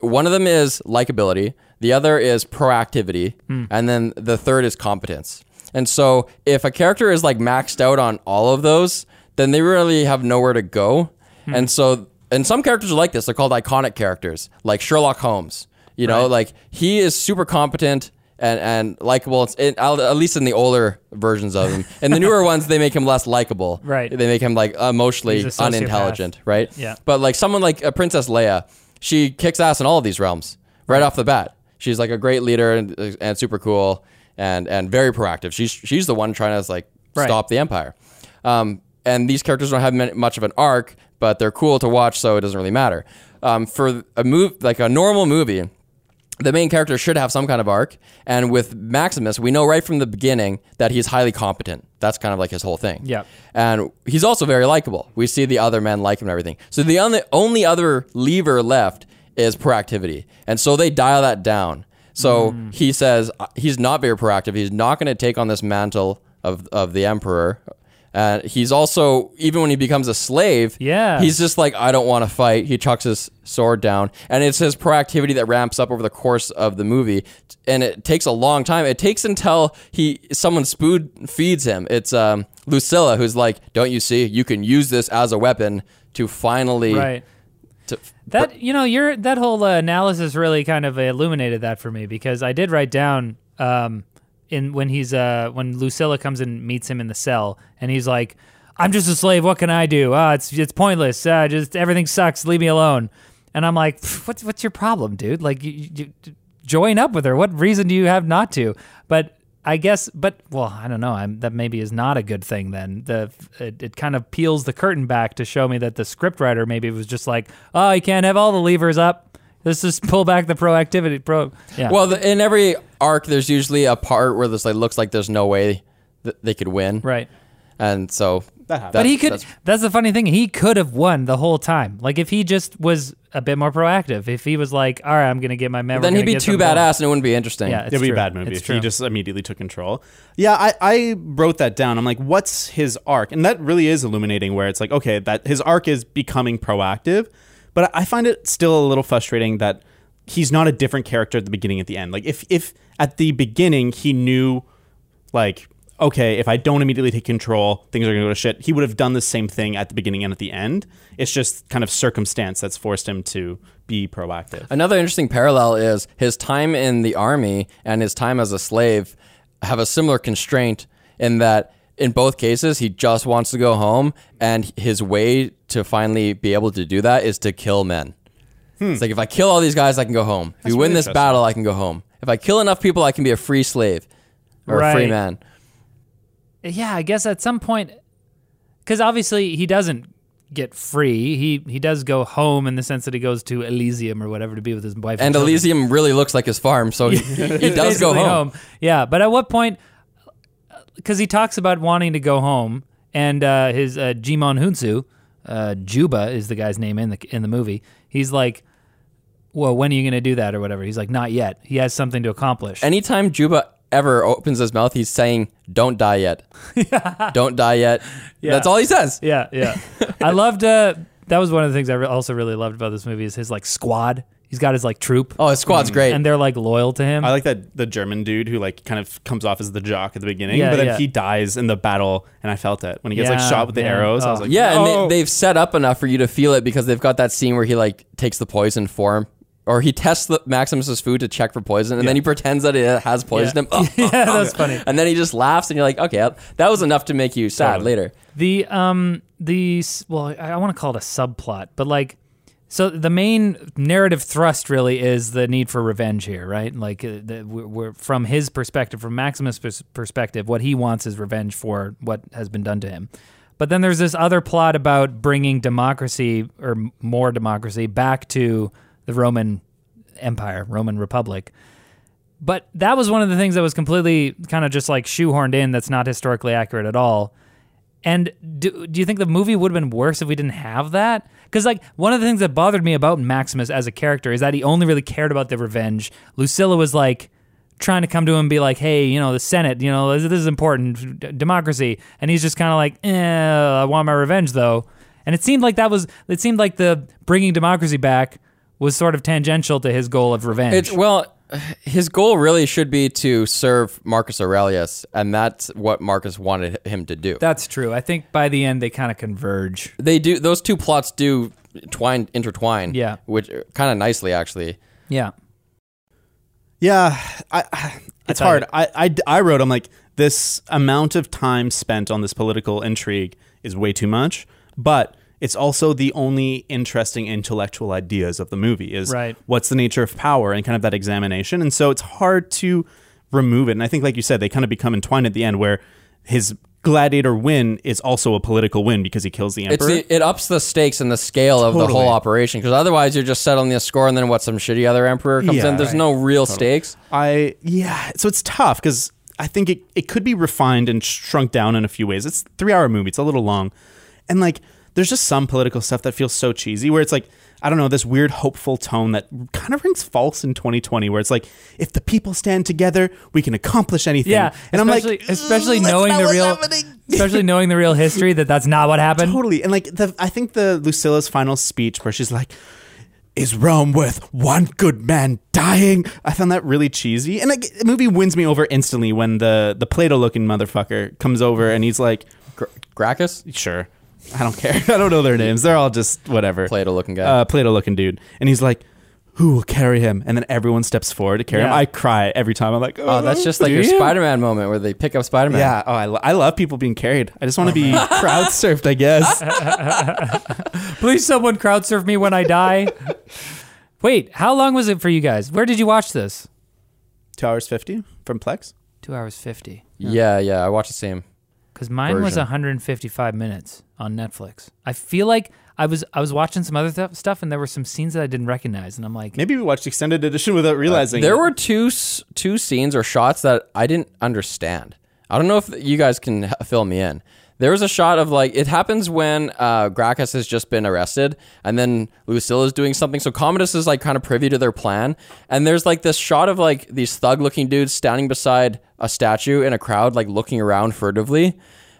one of them is likability, the other is proactivity, and then the third is competence. And so, if a character is like maxed out on all of those, then they really have nowhere to go. And so, and some characters are like this. They're called iconic characters, like Sherlock Holmes. You know, like he is super competent and and likable. It, at least in the older versions of him. In the newer ones, they make him less likable. Right. They make him like emotionally a unintelligent. Right. Yeah. But like someone like uh, Princess Leia, she kicks ass in all of these realms right, off the bat. She's like a great leader and, and super cool and and very proactive. She's she's the one trying to like Right. stop the empire. Um, and these characters don't have many, much of an arc, but they're cool to watch, so it doesn't really matter. Um, for a move like a normal movie, the main character should have some kind of arc. And with Maximus, we know right from the beginning that he's highly competent. That's kind of like his whole thing. Yep. And he's also very likable. We see the other men like him and everything. So the only, only other lever left is proactivity. And so they dial that down. So Mm. he says uh, he's not very proactive. He's not going to take on this mantle of, of the emperor. And he's also, even when he becomes a slave, Yeah. he's just like, I don't want to fight. He chucks his sword down. And it's his proactivity that ramps up over the course of the movie. And it takes a long time. It takes until he someone spoon feeds him. It's um, Lucilla who's like, Don't you see? You can use this as a weapon to finally. Right. To, That you know, your that whole uh, analysis really kind of illuminated that for me because I did write down um, in when he's uh, when Lucilla comes and meets him in the cell, and he's like, "I'm just a slave. What can I do? Ah, it's it's pointless. Uh, just everything sucks. Leave me alone." And I'm like, "What's what's your problem, dude? Like, you, you, join up with her. What reason do you have not to?" But I guess, but well, I don't know. I'm, that maybe is not a good thing. Then the it, it kind of peels the curtain back to show me that the scriptwriter maybe was just like, oh, you can't have all the levers up. Let's just pull back the proactivity. Pro, yeah. well, the, in every arc, there's usually a part where this like looks like there's no way that they could win. right. And so That happens. But he could. that's- That's, the funny thing. He could have won the whole time. Like if he just was a bit more proactive. If he was like, all right, I'm gonna get my men. we're then he'd be too them going." badass and it wouldn't be interesting. Yeah, It'd be a bad movie It's if true. he just immediately took control. Yeah, I, I wrote that down. I'm like, what's his arc? And that really is illuminating where it's like, okay, that his arc is becoming proactive, but I find it still a little frustrating that he's not a different character at the beginning at the end. Like if if at the beginning he knew like okay, if I don't immediately take control, things are going to go to shit. He would have done the same thing at the beginning and at the end. It's just kind of circumstance that's forced him to be proactive. Another interesting parallel is his time in the army and his time as a slave have a similar constraint in that in both cases he just wants to go home and his way to finally be able to do that is to kill men. Hmm. It's like if I kill all these guys I can go home. If we win really this battle I can go home. If I kill enough people I can be a free slave or a free man. yeah, I guess at some point, because obviously he doesn't get free. He he does go home in the sense that he goes to Elysium or whatever to be with his wife. And children. Elysium really looks like his farm, so he, he does go Basically home. Yeah, but at what point? Because he talks about wanting to go home, and uh, his uh, Djimon Hounsou, uh, Juba is the guy's name in the in the movie. He's like, "Well, when are you going to do that or whatever?" He's like, "Not yet." He has something to accomplish. Anytime Juba ever opens his mouth, he's saying, "Don't die yet. Don't die yet." That's all he says. yeah, yeah. I loved. Uh, that was one of the things I re- also really loved about this movie is his like squad. He's got his like troop, Oh, his squad's great. and they're like loyal to him. I like that the German dude who like kind of comes off as the jock at the beginning, Yeah, but then yeah. he dies in the battle, and I felt it when he gets like Yeah, shot with the yeah. arrows. I was Oh. like, Yeah, no. and they, they've set up enough for you to feel it because they've got that scene where he like takes the poison form, or he tests the Maximus's food to check for poison, and then he pretends that it has poisoned him. Oh, yeah, that's funny. and then he just laughs, and you're like, okay, that was enough to make you sad Totally. later. The um the s- well, I, I want to call it a subplot, but like, so the main narrative thrust really is the need for revenge here, right? Like, uh, the, we're, we're from his perspective, from Maximus' pers- perspective, what he wants is revenge for what has been done to him. But then there's this other plot about bringing democracy or more democracy back to the Roman Empire, Roman Republic. But that was one of the things that was completely kind of just like shoehorned in that's not historically accurate at all. And do, do you think the movie would have been worse if we didn't have that? Because like one of the things that bothered me about Maximus as a character is that he only really cared about the revenge. Lucilla was like trying to come to him and be like, "Hey, you know, the Senate, you know, this, this is important, d- democracy," and he's just kind of like, "Eh, I want my revenge though." And it seemed like that was it seemed like the bringing democracy back was sort of tangential to his goal of revenge. It's well, his goal really should be to serve Marcus Aurelius, and that's what Marcus wanted him to do. That's true. I think by the end they kind of converge. they do; those two plots do twine intertwine. Yeah. which uh, kind of nicely actually. Yeah. Yeah, I, I, it's tell hard. you. I, I, I wrote, I'm like, this amount of time spent on this political intrigue is way too much, but it's also the only interesting intellectual ideas of the movie is Right. what's the nature of power and kind of that examination. And so it's hard to remove it. And I think, like you said, they kind of become entwined at the end where his gladiator win is also a political win because he kills the It's emperor. the, it ups the stakes and the scale of the whole operation because otherwise you're just settling the score and then what some shitty other emperor comes Yeah, in. There's right. no real stakes. I yeah, so it's tough because I think it, it could be refined and shrunk down in a few ways. It's a three hour movie. It's a little long, and like there's just some political stuff that feels so cheesy. Where it's like I don't know this weird hopeful tone that kind of rings false in 2020. Where it's like if the people stand together, we can accomplish anything. Yeah, and I'm especially, like, especially mm, knowing the real, especially knowing the real history that that's not what happened. Totally. And like the I think the Lucilla's final speech where she's like is Rome worth one good man dying? I found that really cheesy. And like, the movie wins me over instantly when the the Plato looking motherfucker comes over and he's like, Gr- Gracchus, "Sure. I don't care. I don't know their names. They're all just whatever." Plato looking guy. Uh, Plato looking dude. And he's like, "Who will carry him?" And then everyone steps forward to carry him. Yeah. I cry every time. I'm like, oh, that's just like do your you?" Spider-Man moment where they pick up Spider-Man. Yeah. Oh, I, lo- I love people being carried. I just want to be crowd surfed, I guess. Please, someone crowd surf me when I die. Wait, how long was it for you guys? Where did you watch this? Two hours fifty from Plex. Two hours fifty. yeah, yeah. I watched the same. Because mine was Version. 155 minutes on Netflix. I feel like I was I was watching some other th- stuff and there were some scenes that I didn't recognize, and I'm like, Maybe we watched extended edition without realizing. There it. were two s- two scenes or shots that I didn't understand. I don't know if you guys can h- fill me in. There was a shot of like it happens when uh, Gracchus has just been arrested, and then Lucilla is doing something. So Commodus is like kind of privy to their plan, and there's like this shot of like these thug-looking dudes standing beside a statue in a crowd, like looking around furtively.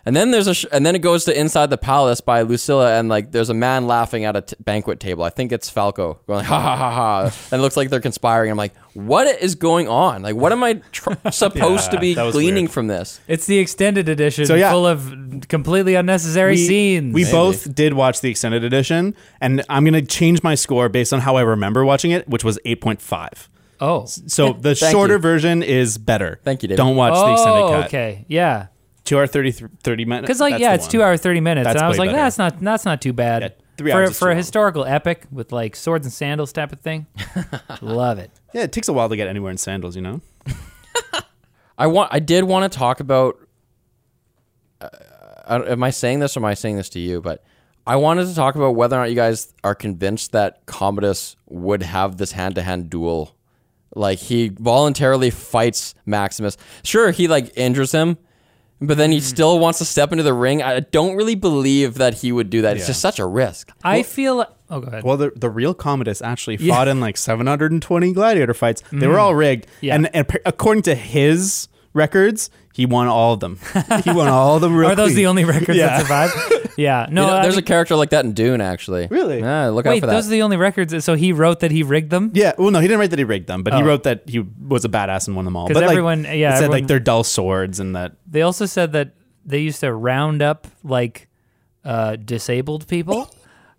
And then there's a sh- and then it goes to inside the palace by Lucilla and like there's a man laughing at a t- banquet table. I think it's Falco going like, ha ha ha ha, and it looks like they're conspiring. I'm like, what is going on? Like, what am I tr- supposed to be gleaning weird. from this? it's the extended edition, So, yeah. full of completely unnecessary scenes. We both did watch the extended edition, and I'm gonna change my score based on how I remember watching it, which was 8.5. oh, So the shorter you. version is better. Thank you, David. Don't watch the extended oh, cut. okay, yeah. Two hour 30, 30 minutes. Because like that's yeah, it's one. two hour thirty minutes, That's and I was like, better. that's not that's not too bad Yeah, three for hours for a long. historical epic with like swords and sandals type of thing. Love it. Yeah, it takes a while to get anywhere in sandals, you know. I want. I did want to talk about. Uh, I am I saying this or am I saying this to you? But I wanted to talk about whether or not you guys are convinced that Commodus would have this hand-to-hand duel. Like he voluntarily fights Maximus. Sure, he like injures him, but then he hmm. still wants to step into the ring. I don't really believe that he would do that. It's Yeah. just such a risk. I feel. Oh, go ahead. Well, the, the real Commodus actually Yeah. fought in like 720 gladiator fights. They were hmm. all rigged. Yeah. And, and p- according to his records, he won all of them. he won all of them real Are those clean. the only records Yeah. that survived? yeah. No. You know, I there's a character like that in Dune, actually. Really? Yeah, look out wait. for that. Those are the only records. So he wrote that he rigged them. Yeah, well, no, he didn't write that he rigged them, but he Oh. wrote that he was a badass and won them all. 'Cause But like, everyone- yeah, it said everyone- like they're dull swords and that. They also said that they used to round up like uh, disabled people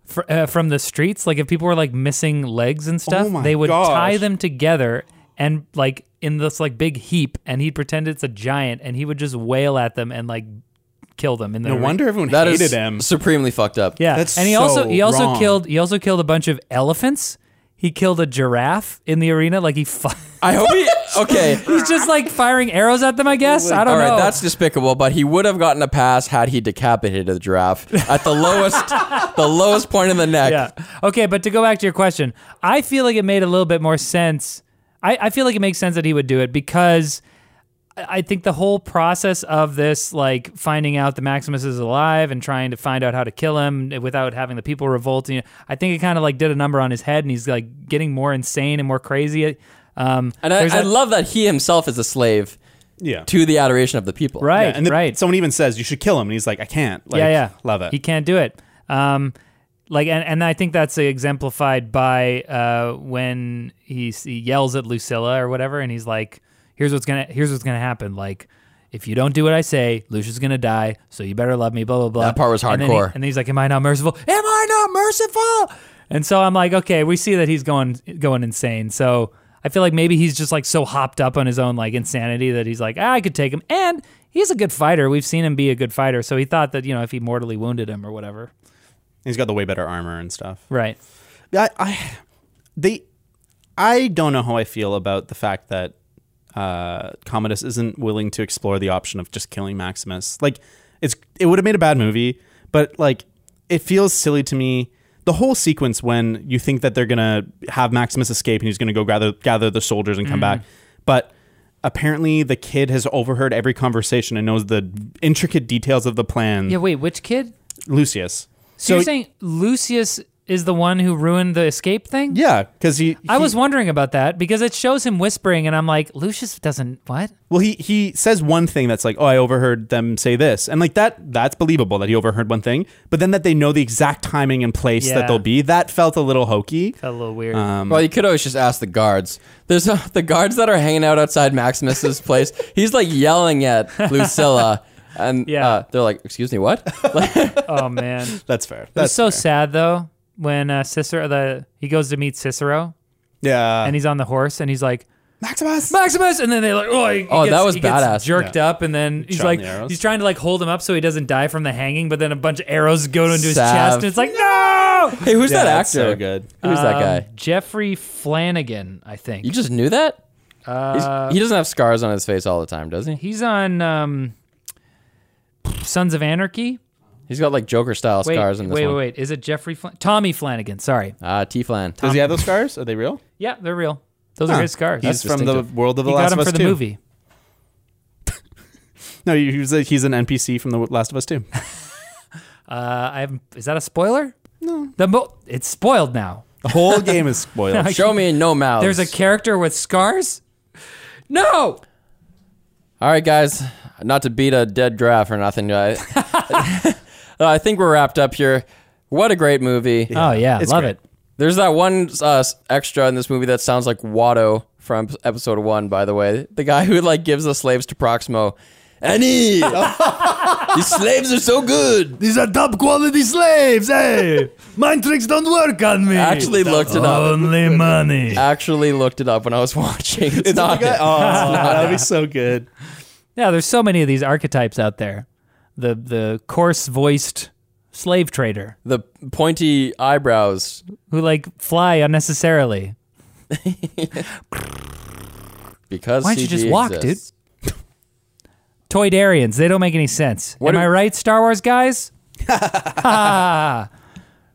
fr- uh, from the streets. Like if people were like missing legs and stuff, Oh my they would gosh. tie them together and like in this like big heap, and he'd pretend it's a giant, and he would just wail at them and like kill them. In the No ring. wonder everyone That hated is him. supremely fucked up. Yeah, That's and he so also he also wrong. killed he also killed a bunch of elephants. He killed a giraffe in the arena. Like he, fi- I hope he. Okay. he's just like firing arrows at them. I guess I don't know. All right, know. that's despicable, but he would have gotten a pass had he decapitated the giraffe at the lowest, the lowest point in the neck. Yeah. Okay, but to go back to your question, I feel like it made a little bit more sense. I, I feel like it makes sense that he would do it because I I think the whole process of this, like finding out the Maximus is alive and trying to find out how to kill him without having the people revolting, I think it kind of like did a number on his head, and he's like getting more insane and more crazy. Um, And I, there's I that- love that he himself is a slave Yeah. to the adoration of the people. right, Yeah, and then right. someone even says you should kill him, and he's like, I can't. Like, yeah, yeah, love it. He can't do it. Um, like, and, and I think that's exemplified by uh, when he, he yells at Lucilla or whatever, and he's like, "Here's what's gonna, here's what's gonna happen. Like, if you don't do what I say, Lucia's gonna die. So you better love me." Blah blah blah. That part was And then, he- hardcore. and he's like, "Am I not merciful? Am I not merciful?" And so I'm like, okay, we see that he's going going insane. So I feel like maybe he's just like so hopped up on his own like insanity that he's like, ah, I could take him. And he's a good fighter. We've seen him be a good fighter. So he thought that you know if he mortally wounded him or whatever. He's got the way better armor and stuff. Right. I, I they I don't know how I feel about the fact that uh, Commodus isn't willing to explore the option of just killing Maximus. Like it's it would have made a bad movie, but like it feels silly to me. The whole sequence when you think that they're gonna have Maximus escape and he's gonna go gather gather the soldiers and come back, but apparently the kid has overheard every conversation and knows the intricate details of the plan. Yeah. Wait. Which kid? Lucius. So, you're saying Lucius is the one who ruined the escape thing? yeah, because he, I was wondering about that because it shows him whispering, and I'm like, Lucius doesn't what? Well, he he says one thing that's like, "Oh, I overheard them say this," and like that that's believable that he overheard one thing, but then that they know the exact timing and place Yeah. that they'll be, that felt a little hokey. Felt a little weird. Um, Well, you could always just ask the guards. There's uh, the guards that are hanging out outside Maximus's place. He's like yelling at Lucilla, and Yeah. uh, they're like, "Excuse me, what?" Oh man. that's fair. It's That's so fair. sad though when uh, Cicero the he goes to meet Cicero yeah. and he's on the horse and he's like Maximus. Maximus, and then they're like, oh, he, he Oh, gets- that was he gets badass. jerked up, and then he's Shot like, the he's trying to like hold him up so he doesn't die from the hanging, but then a bunch of arrows go into his chest, and it's like, no. hey, who's yeah, that actor? so good. Who's that Um, guy? Jeffrey Flanagan, I think. You just knew that? uh, he doesn't have scars on his face all the time, does he? he's on um, Sons of Anarchy. He's got like Joker style Wait, scars in this wait, one. wait, wait. Is it Jeffrey Flan- Tommy Flanagan? Sorry. Ah, T Flan. Does he have those scars? Are they real? Yeah, they're real. Those Huh. are his scars. He's That's from the world of the he Last got him for the 2. movie. No, he was a, he's an NPC from the Last of Us too. Uh, I haven't. Is that a spoiler? No. The mo- it's spoiled now. The whole game is spoiled. Show me no mouths. There's a character with scars. No. All right, guys. Not to beat a dead draft or nothing. I, I think we're wrapped up here. What a great movie. Oh yeah, It's love great. it. There's that one uh, extra in this movie that sounds like Watto from episode one. By the way, the guy who like gives the slaves to Proximo. Annie, these slaves are so good. These are top quality slaves. Hey, mind tricks don't work on me. I Actually looked it up. Only money. Actually looked it up when I was watching. It's, not. Okay. it. Oh, that'd be so good. Yeah, there's so many of these archetypes out there. The the coarse voiced slave trader The pointy eyebrows. who like fly unnecessarily. Because Why don't you CG just walk, exists. Toydarians, they don't make any sense. What Am do- I right, Star Wars guys?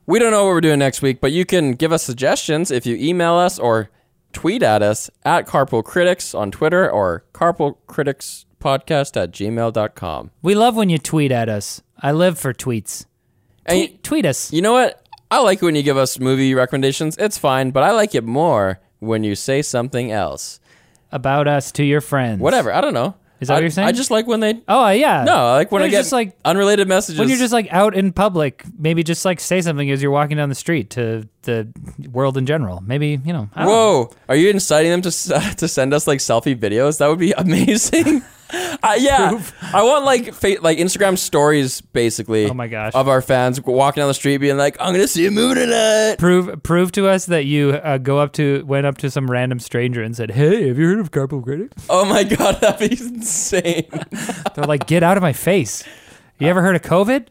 We don't know what we're doing next week, but you can give us suggestions if you email us or tweet at us at Carpool Critics on Twitter or Carpool Critics podcast at gmail.com. We love when you tweet at us. I live for tweets. Tweet, y- tweet us. you know what? I like when you give us movie recommendations. It's fine, but I like it more when you say something else. about us to your friends. Whatever. I don't know. Is that I, what you're saying? I just like when they. Oh uh, yeah. No, I like when When I get just like unrelated messages. when you're just like out in public, maybe just like say something as you're walking down the street to the world in general. Maybe you know. Don't know. Whoa! Are you inciting them to s- to send us like selfie videos? That would be amazing. uh, yeah, I want like fa- like Instagram stories, basically. Oh my gosh. Of our fans walking down the street, being like, "I'm gonna see a movie tonight." Prove prove to us that you uh, go up to went up to some random stranger and said, "Hey, have you heard of Carpool Critics?" Oh my god, that'd be insane. They're like, "Get out of my face." You ever heard of COVID?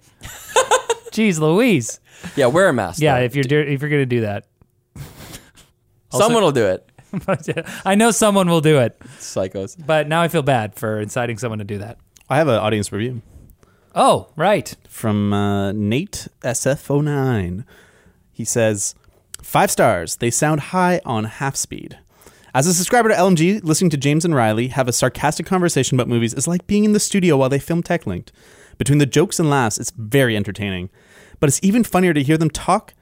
Jeez, Louise. yeah, wear a mask. Yeah, though. if you're do- if you're gonna do that, someone will do it. I know someone will do it. Psychos. But now I feel bad for inciting someone to do that. I have an audience review Oh, right. from uh, Nate SF09. He says, Five stars. They sound high on half speed. As a subscriber to LMG, listening to James and Riley have a sarcastic conversation about movies is like being in the studio while they film TechLinked. Between the jokes and laughs, it's very entertaining. But it's even funnier to hear them talk.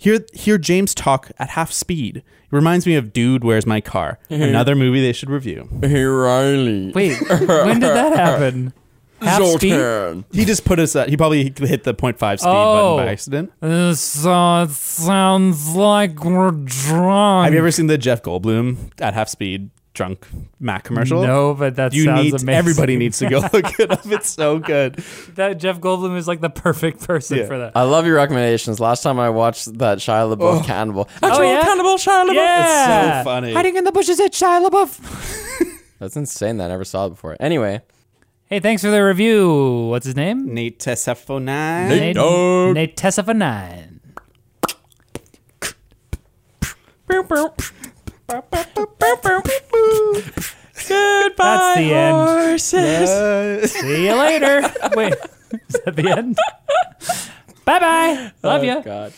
Hear, hear James talk at half speed. It reminds me of Dude, Where's My Car? Another movie they should review. Hey Riley. Wait, when did that happen? Half speed? Zoltan. He just put us at, he probably hit the 0.5 speed Oh. button by accident. This uh, sounds like we're drunk. Have you ever seen the Jeff Goldblum at half speed drunk Mac commercial? No, but that You sounds need amazing. everybody needs to go look it up. It's so good. that Jeff Goldblum is like the perfect person Yeah. for that. I love your recommendations. Last time I watched that Shia LaBeouf oh. cannibal. Actual Oh, yeah? cannibal Shia LaBeouf. yeah, so funny. Hiding in the bushes at Shia LaBeouf. That's insane. That I never saw it before. Anyway, hey, thanks for the review. What's his name? Nate Tesefo9. Nate Dogg. Nate Tessa for nine. Goodbye. That's the horses. Uh, See you later. Wait, is that the end? bye bye. Love Oh, you. God.